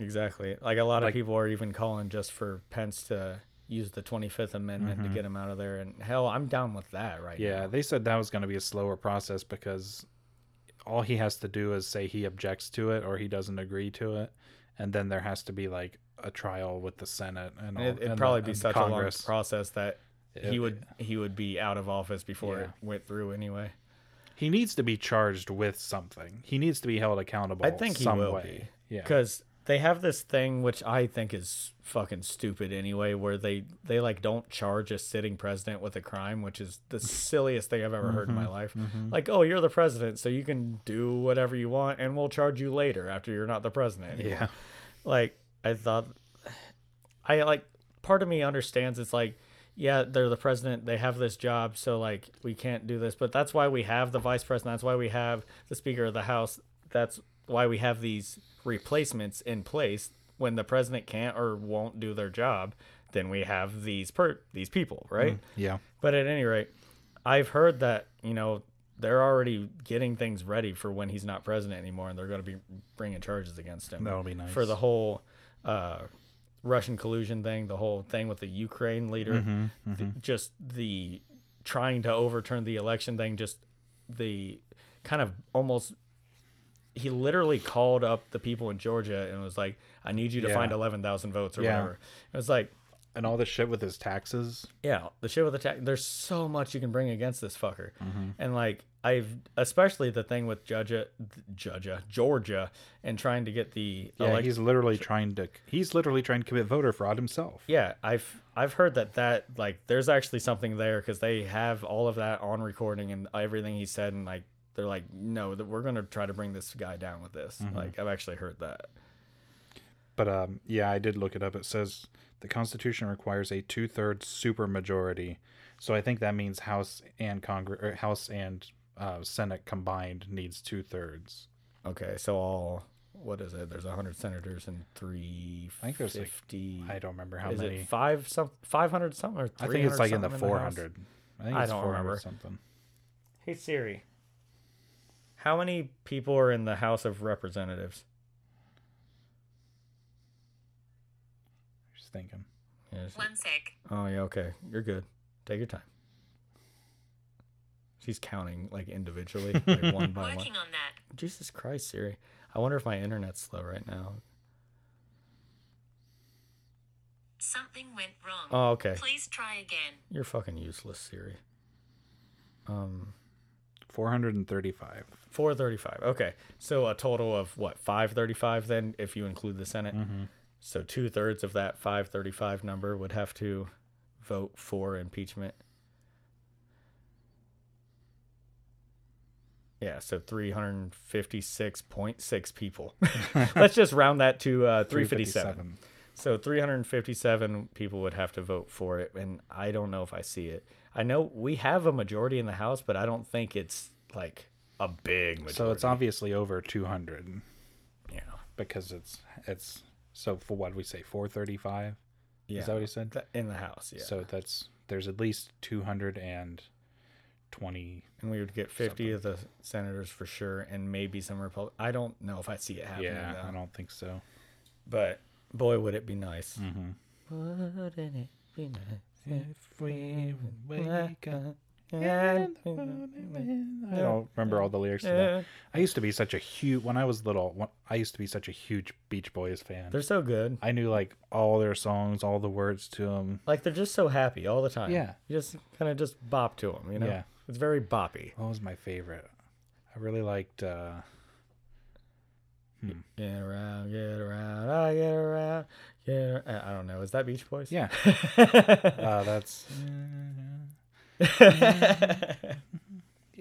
Exactly. Like a lot of people are even calling just for Pence to use the 25th Amendment to get him out of there. And hell, I'm down with that right Mm-hmm. Yeah, now. they said that was going to be a slower process because all he has to do is say he objects to it or he doesn't agree to it, and then there has to be like a trial with the Senate and all, It, it'd and probably the, be such Congress. a long process that he It- would he would be out of office before Yeah. it went through anyway. He needs to be charged with something. He needs to be held accountable. I think he will way. be. Yeah. Because they have this thing which I think is fucking stupid anyway, where they they like don't charge a sitting president with a crime, which is the silliest thing I've ever heard in my mm-hmm. life. Mm-hmm. Like, oh, you're the president, so you can do whatever you want, and we'll charge you later after you're not the president. anymore. Yeah. Like I thought, I like part of me understands it's like. Yeah, they're the president. They have this job, so like we can't do this. But that's why we have the vice president. That's why we have the speaker of the house. That's why we have these replacements in place when the president can't or won't do their job. Then we have these per these people, mm, right? Yeah. But at any rate, I've heard that you know they're already getting things ready for when he's not president anymore, and they're going to be bringing charges against him. That'll be nice. for the whole uh, Russian collusion thing, the whole thing with the Ukraine leader, Mm-hmm, th- just the trying to overturn the election thing, just the kind of almost. He literally called up the people in Georgia and was like, "I need you to Yeah. find eleven thousand votes or Yeah. whatever." It was like, And all this shit with his taxes. yeah, the shit with the tax. There's so much you can bring against this fucker, Mm-hmm. and like I've especially the thing with Georgia, Georgia, Georgia, and trying to get the Yeah, elec- he's literally trying to. He's literally trying to commit voter fraud himself. yeah. I've I've heard that that like there's actually something there because they have all of that on recording and everything he said, and like they're like, no, that we're gonna try to bring this guy down with this. Mm-hmm. Like I've actually heard that. But um, yeah, I did look it up. It says the Constitution requires a two-thirds supermajority, so I think that means House and Congress, House and uh, Senate combined needs two-thirds. Okay, so all what is it? There's hundred senators and three I think there's, like, fifty. I don't remember how is many. it five some five hundred something or I think it's like in the something four House? hundred. I think it's don't 400 remember. something. Hey Siri, how many people are in the House of Representatives? Just thinking. Yes. One sec. Oh yeah, okay, you're good. Take your time. She's counting like individually, like one by one. Working on that. Jesus Christ, Siri. I wonder if my internet's slow right now. Something went wrong. Oh, okay. Please try again. You're fucking useless, Siri. Um, Four hundred and thirty-five. 435. Okay. So a total of what, 535 then, if you include the Senate? So two thirds of that 535 number would have to vote for impeachment. Yeah, so 356.6 people. Let's just round that to uh, 357. So 357 people would have to vote for it, and I don't know if I see it. I know we have a majority in the House, but I don't think it's like a big majority. So it's obviously over two hundred yeah, because it's it's so for what we say four thirty-five. yeah. Is that what he said? Th- in the House? Yeah. So that's there's at least two hundred and twenty. and we would get 50 of the senators for sure, and maybe some Republic. I don't know if I see it happening. Yeah, though. I don't think so. But boy, would it be nice. Mm-hmm. Wouldn't it be nice If we wake up. And- I don't remember all the lyrics to that. I used to be such a huge when I was little. when- I used to be such a huge Beach Boys fan. They're so good. I knew like all their songs, all the words to them. Like they're just so happy all the time. Yeah. You just kind of just bop to them, you know? Yeah. It's very boppy. What was my favorite? I really liked. uh Get around, get around, I get around, get around. I don't know. Is that Beach Boys? Yeah, uh, that's.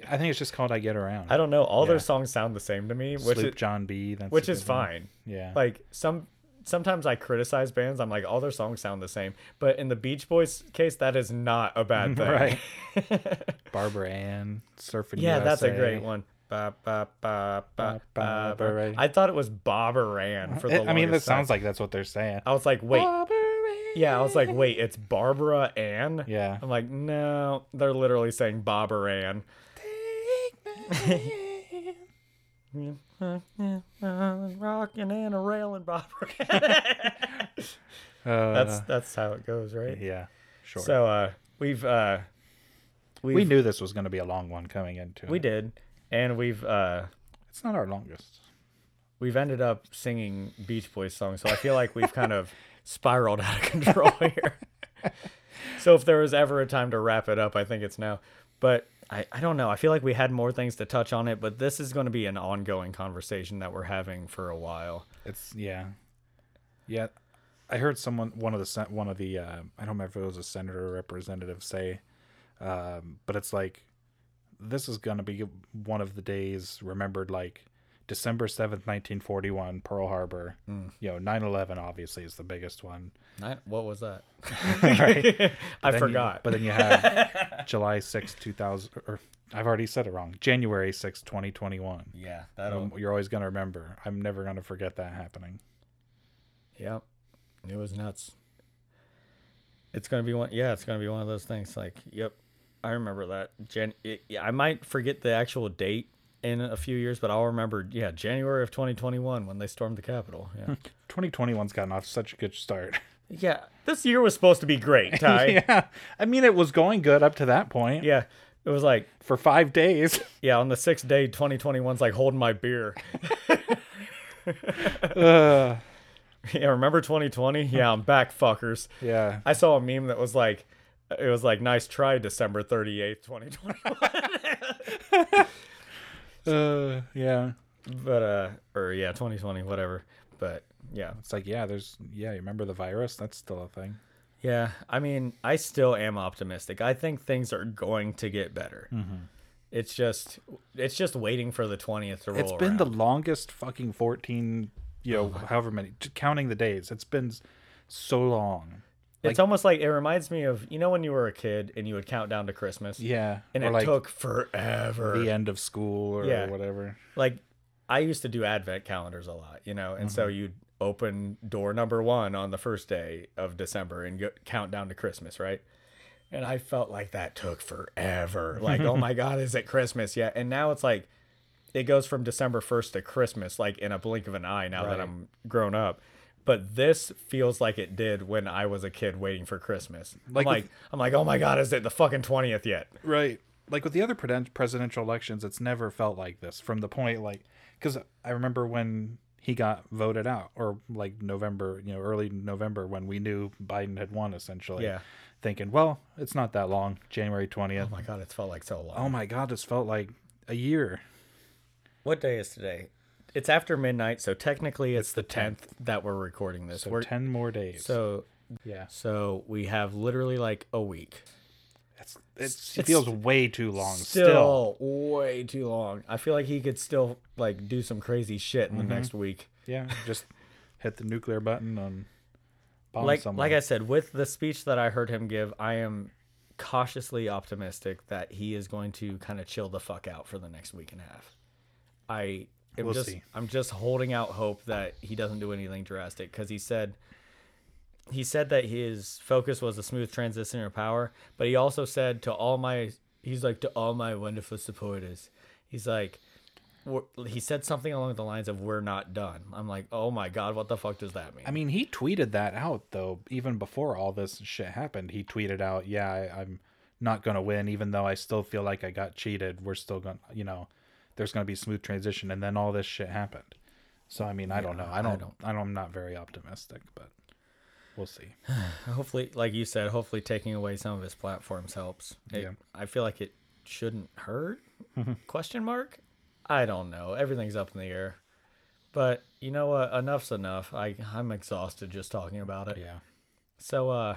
I think it's just called "I Get Around." I don't know. All their songs sound the same to me, which Sloop is, John B. That's which is one. fine. Yeah, Like some sometimes I criticize bands. I'm like, all their songs sound the same. But in the Beach Boys case, that is not a bad thing. Right. Barbara Ann, Surfing yeah, that's a great one. Ba, ba, ba, ba, Ba. I thought it was Barbara Ann for the It- I mean, that time. sounds like that's what they're saying. I was like, wait. Barbara Yeah, I was like, wait, it's Barbara Ann? Yeah. I'm like, no, they're literally saying Bobber Ann. Rocking and a railing Bobber Ann. Uh, That's that's how it goes, right? yeah, sure. So uh, we've uh, we've, we knew this was going to be a long one coming into we it. did, and we've uh, It's not our longest. we've ended up singing Beach Boys songs, so I feel like we've kind of spiraled out of control here. so if there was ever a time to wrap it up, I think it's now. But I, I don't know. I feel like we had more things to touch on it, but this is going to be an ongoing conversation that we're having for a while. It's yeah, yeah. I heard someone one of the one of the uh, I don't remember if it was a senator or representative say, um, but it's like this is gonna be one of the days remembered like December seventh, nineteen forty one, Pearl Harbor. Hmm. You know, 9-11 obviously is the biggest one. Nine, what was that? Right. I Then you- forgot. but then you have July sixth, two thousand, or I've already said it wrong. January sixth, twenty twenty one. yeah, that'll. You're always gonna remember. I'm never gonna forget that happening. Yep. It was nuts. It's gonna be one. Yeah, it's gonna be one of those things. Like, yep, I remember that. Jan. It, yeah, I might forget the actual date in a few years, but I'll remember. Yeah, January of 2021 when they stormed the Capitol. Yeah. 2021's gotten off such a good start. yeah. This year was supposed to be great, Ty. yeah. I mean, it was going good up to that point yeah. It was like, for five days. yeah, on the sixth day, 2021's like holding my beer. uh, yeah, remember 2020? Yeah, I'm back, fuckers. yeah. I saw a meme that was like, it was like, nice try, December 38th, 2021. Uh, yeah. but uh or yeah 2020 whatever but yeah It's like, yeah, there's, yeah, you remember the virus? That's still a thing. yeah i mean i still am optimistic i think things are going to get better it's just it's just waiting for the 20th to roll It's been the longest fucking 14, you know, however many, counting the days. It's been so long. It's almost like it reminds me of you know when you were a kid and you would count down to christmas Yeah. and it like took forever the end of school or Yeah. whatever. like i used to do advent calendars a lot you know and so Mm-hmm. you'd open door number one on the first day of december and go, count down to christmas right and i felt like that took forever like oh my god is it christmas yet and now it's like it goes from december 1st to christmas like in a blink of an eye now that i'm grown up but this feels like it did when i was a kid waiting for christmas Like i'm with- like i'm like oh my god is it the fucking 20th yet Right. Like with the other presidential elections, it's never felt like this from the point, like, because I remember when he got voted out, or like November, you know, early November when we knew Biden had won, essentially. Yeah. Thinking, well, it's not that long, January 20th. oh my god it's felt like so long Oh my God, this felt like a year. What day is today? It's after midnight, so technically it's, the 10th that we're recording this. So we're 10 more days. so yeah. so we have literally like a week. It's, it's, It's it feels way too long still. Still, way too long. I feel like he could still like do some crazy shit in the mm-hmm. next week. Yeah. Just hit the nuclear button on bomb Like someone. like I said, with the speech that I heard him give, I am cautiously optimistic that he is going to kind of chill the fuck out for the next week and a half. I am We'll just see. I'm just holding out hope that he doesn't do anything drastic because he said he said that his focus was a smooth transition of power, but he also said to all my he's like to all my wonderful supporters, he's like he said something along the lines of "We're not done." I'm like, oh my god, what the fuck does that mean? I mean, he tweeted that out though. Even before all this shit happened, he tweeted out, "Yeah, I, I'm not gonna win, even though I still feel like I got cheated. We're still gonna, you know, there's gonna be smooth transition." And then all this shit happened. So I mean, I don't know. I don't. I don't. I'm not very optimistic, but we'll see. hopefully like you said hopefully taking away some of his platforms helps It- Yeah. i feel like it shouldn't hurt question mark i don't know everything's up in the air but you know what enough's enough i i'm exhausted just talking about it Yeah. so uh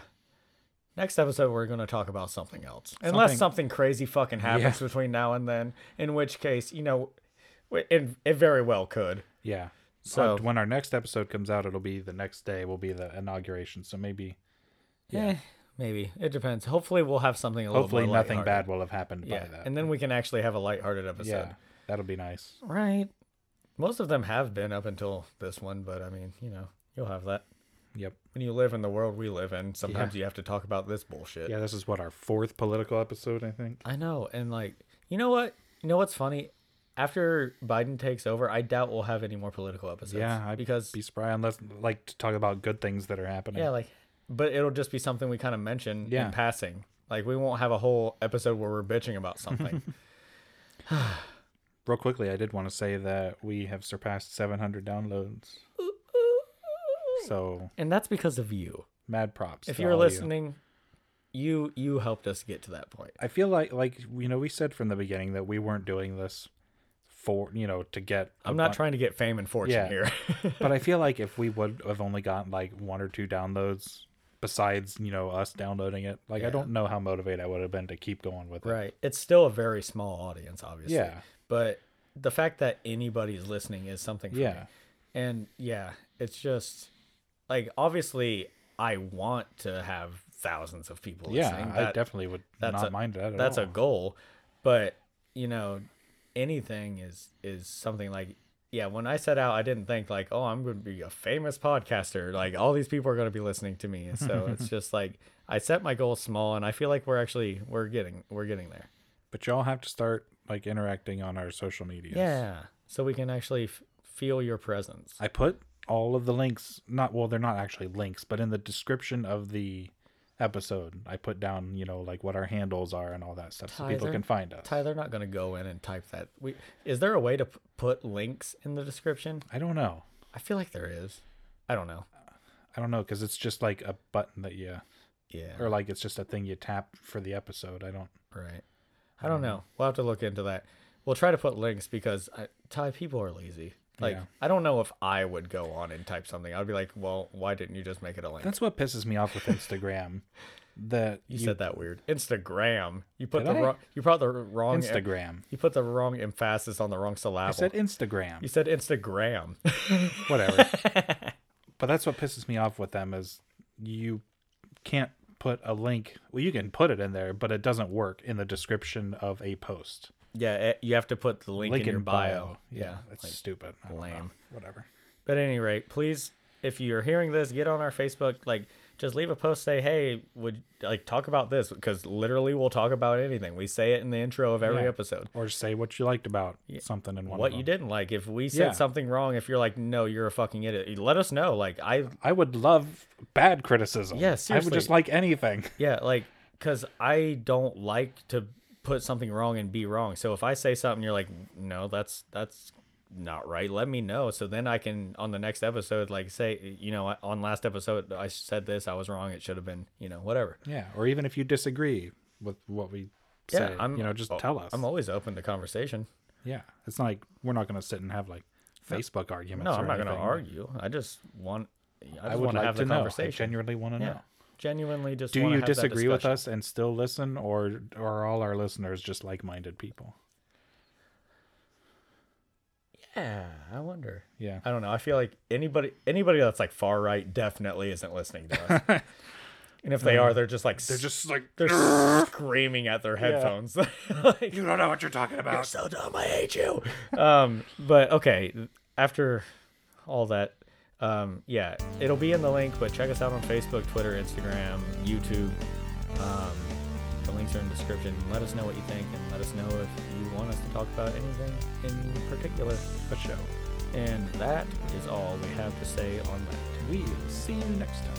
next episode we're going to talk about something else unless Something- something crazy fucking happens between now and then in which case you know it, it very well could Yeah. So- So when our next episode comes out, it'll be the next day. Will be the inauguration. So maybe, yeah eh, maybe it depends hopefully we'll have something a little hopefully, more nothing bad will have happened yeah by that. and then we can actually have a lighthearted episode yeah, that'll be nice. Right. Most of them have been up until this one, but I mean, you know, you'll have that. Yep. When you live in the world we live in, sometimes Yeah. you have to talk about this bullshit. Yeah, this is what our fourth political episode, I think. I know. And like, you know what? You know what's funny? after Biden takes over, I doubt we'll have any more political episodes. Yeah, I'd because be surprised unless like to talk about good things that are happening. yeah, like, but it'll just be something we kind of mention Yeah. in passing. Like we won't have a whole episode where we're bitching about something. Real quickly, I did want to say that we have surpassed 700 downloads. So and that's because of you. mad props. If to you're all of you. listening, you you helped us get to that point. I feel like like you know we said from the beginning that we weren't doing this for you know to get. i I'm not trying to get fame and fortune Yeah. here. but I feel like if we would have only gotten like one or two downloads, besides you know us downloading it, like I don't know how motivated I would have been to keep going with it. right. It's still a very small audience, obviously. Yeah. But the fact that anybody's listening is something for Yeah. me. And yeah, it's just like obviously I want to have thousands of people Yeah, listening. I definitely would that's not a- mind that at that's all. a goal. But, you know, anything is is something like yeah, when I set out I didn't think like, oh, I'm going to be a famous podcaster. Like all these people are going to be listening to me. And so it's just like I set my goals small and I feel like we're actually we're getting we're getting there. But y'all have to start like interacting on our social media. Yeah. So we can actually f- feel your presence. I put all of the links, not well, they're not actually links, but in the description of the episode, I put down, you know, like what our handles are and all that stuff so people can find us. tyler not going to go in and type that. We is there a way to p- put links in the description? I don't know. I feel like there is. I don't know. I don't know because it's just like a button that you, Yeah. or like it's just a thing you tap for the episode. I don't. right. I don't know. We'll have to look into that. We'll try to put links because I, Ty, people are lazy. Like Yeah. I don't know if I would go on and type something. I'd be like, well, why didn't you just make it a link? That's what pisses me off with Instagram. that you, said that weird. Instagram. You put Did the I? wrong. You put the wrong. Instagram. You put the wrong emphasis on the wrong syllable. I said Instagram. you said Instagram. whatever. but that's what pisses me off with them is you can't put a link. Well, you can put it in there, but it doesn't work in the description of a post. Yeah, it, you have to put the link, in your bio. Yeah, Yeah, that's like- stupid. I don't know. lame. Whatever. But at any rate, please, if you're hearing this, get on our Facebook. Like, just leave a post. Say, hey, would like talk about this because literally we'll talk about anything. We say it in the intro of every Yeah. episode. Or say what you liked about something in one. What you didn't like. If we said Yeah. something wrong, if you're like, no, you're a fucking idiot, let us know. Like, I I would love bad criticism. Yeah, I would just like anything. Yeah, like cuz I don't like to put something wrong and be wrong. So if I say something you're like, "No, that's that's not right." Let me know so then I can on the next episode like say, you know, on last episode I said this, I was wrong. It should have been, you know, whatever. Yeah. Or even if you disagree with what we say, Yeah, I'm you know, just oh, tell us. I'm always open to conversation. yeah. It's not like we're not going to sit and have like Facebook arguments. No, I'm not going to argue. I just want I just I would want to like have to the know. I conversation. genuinely want to yeah. know. Genuinely just Do you have that disagree with us and still listen, or, or are all our listeners just like-minded people? Yeah, I wonder. Yeah. I don't know. I feel like anybody anybody that's like far right definitely isn't listening to us. and if they are, they're just like They're just like they're screaming at their headphones. like, you don't know what you're talking You're about. so dumb. I hate you. um, but okay. After all that, um, yeah, it'll be in the link, but check us out on Facebook, Twitter, Instagram, YouTube. Um, the links are in the description. Let us know what you think and let us know if you want us to talk about anything in particular for show. And that is all we have to say on that. We will see you next time.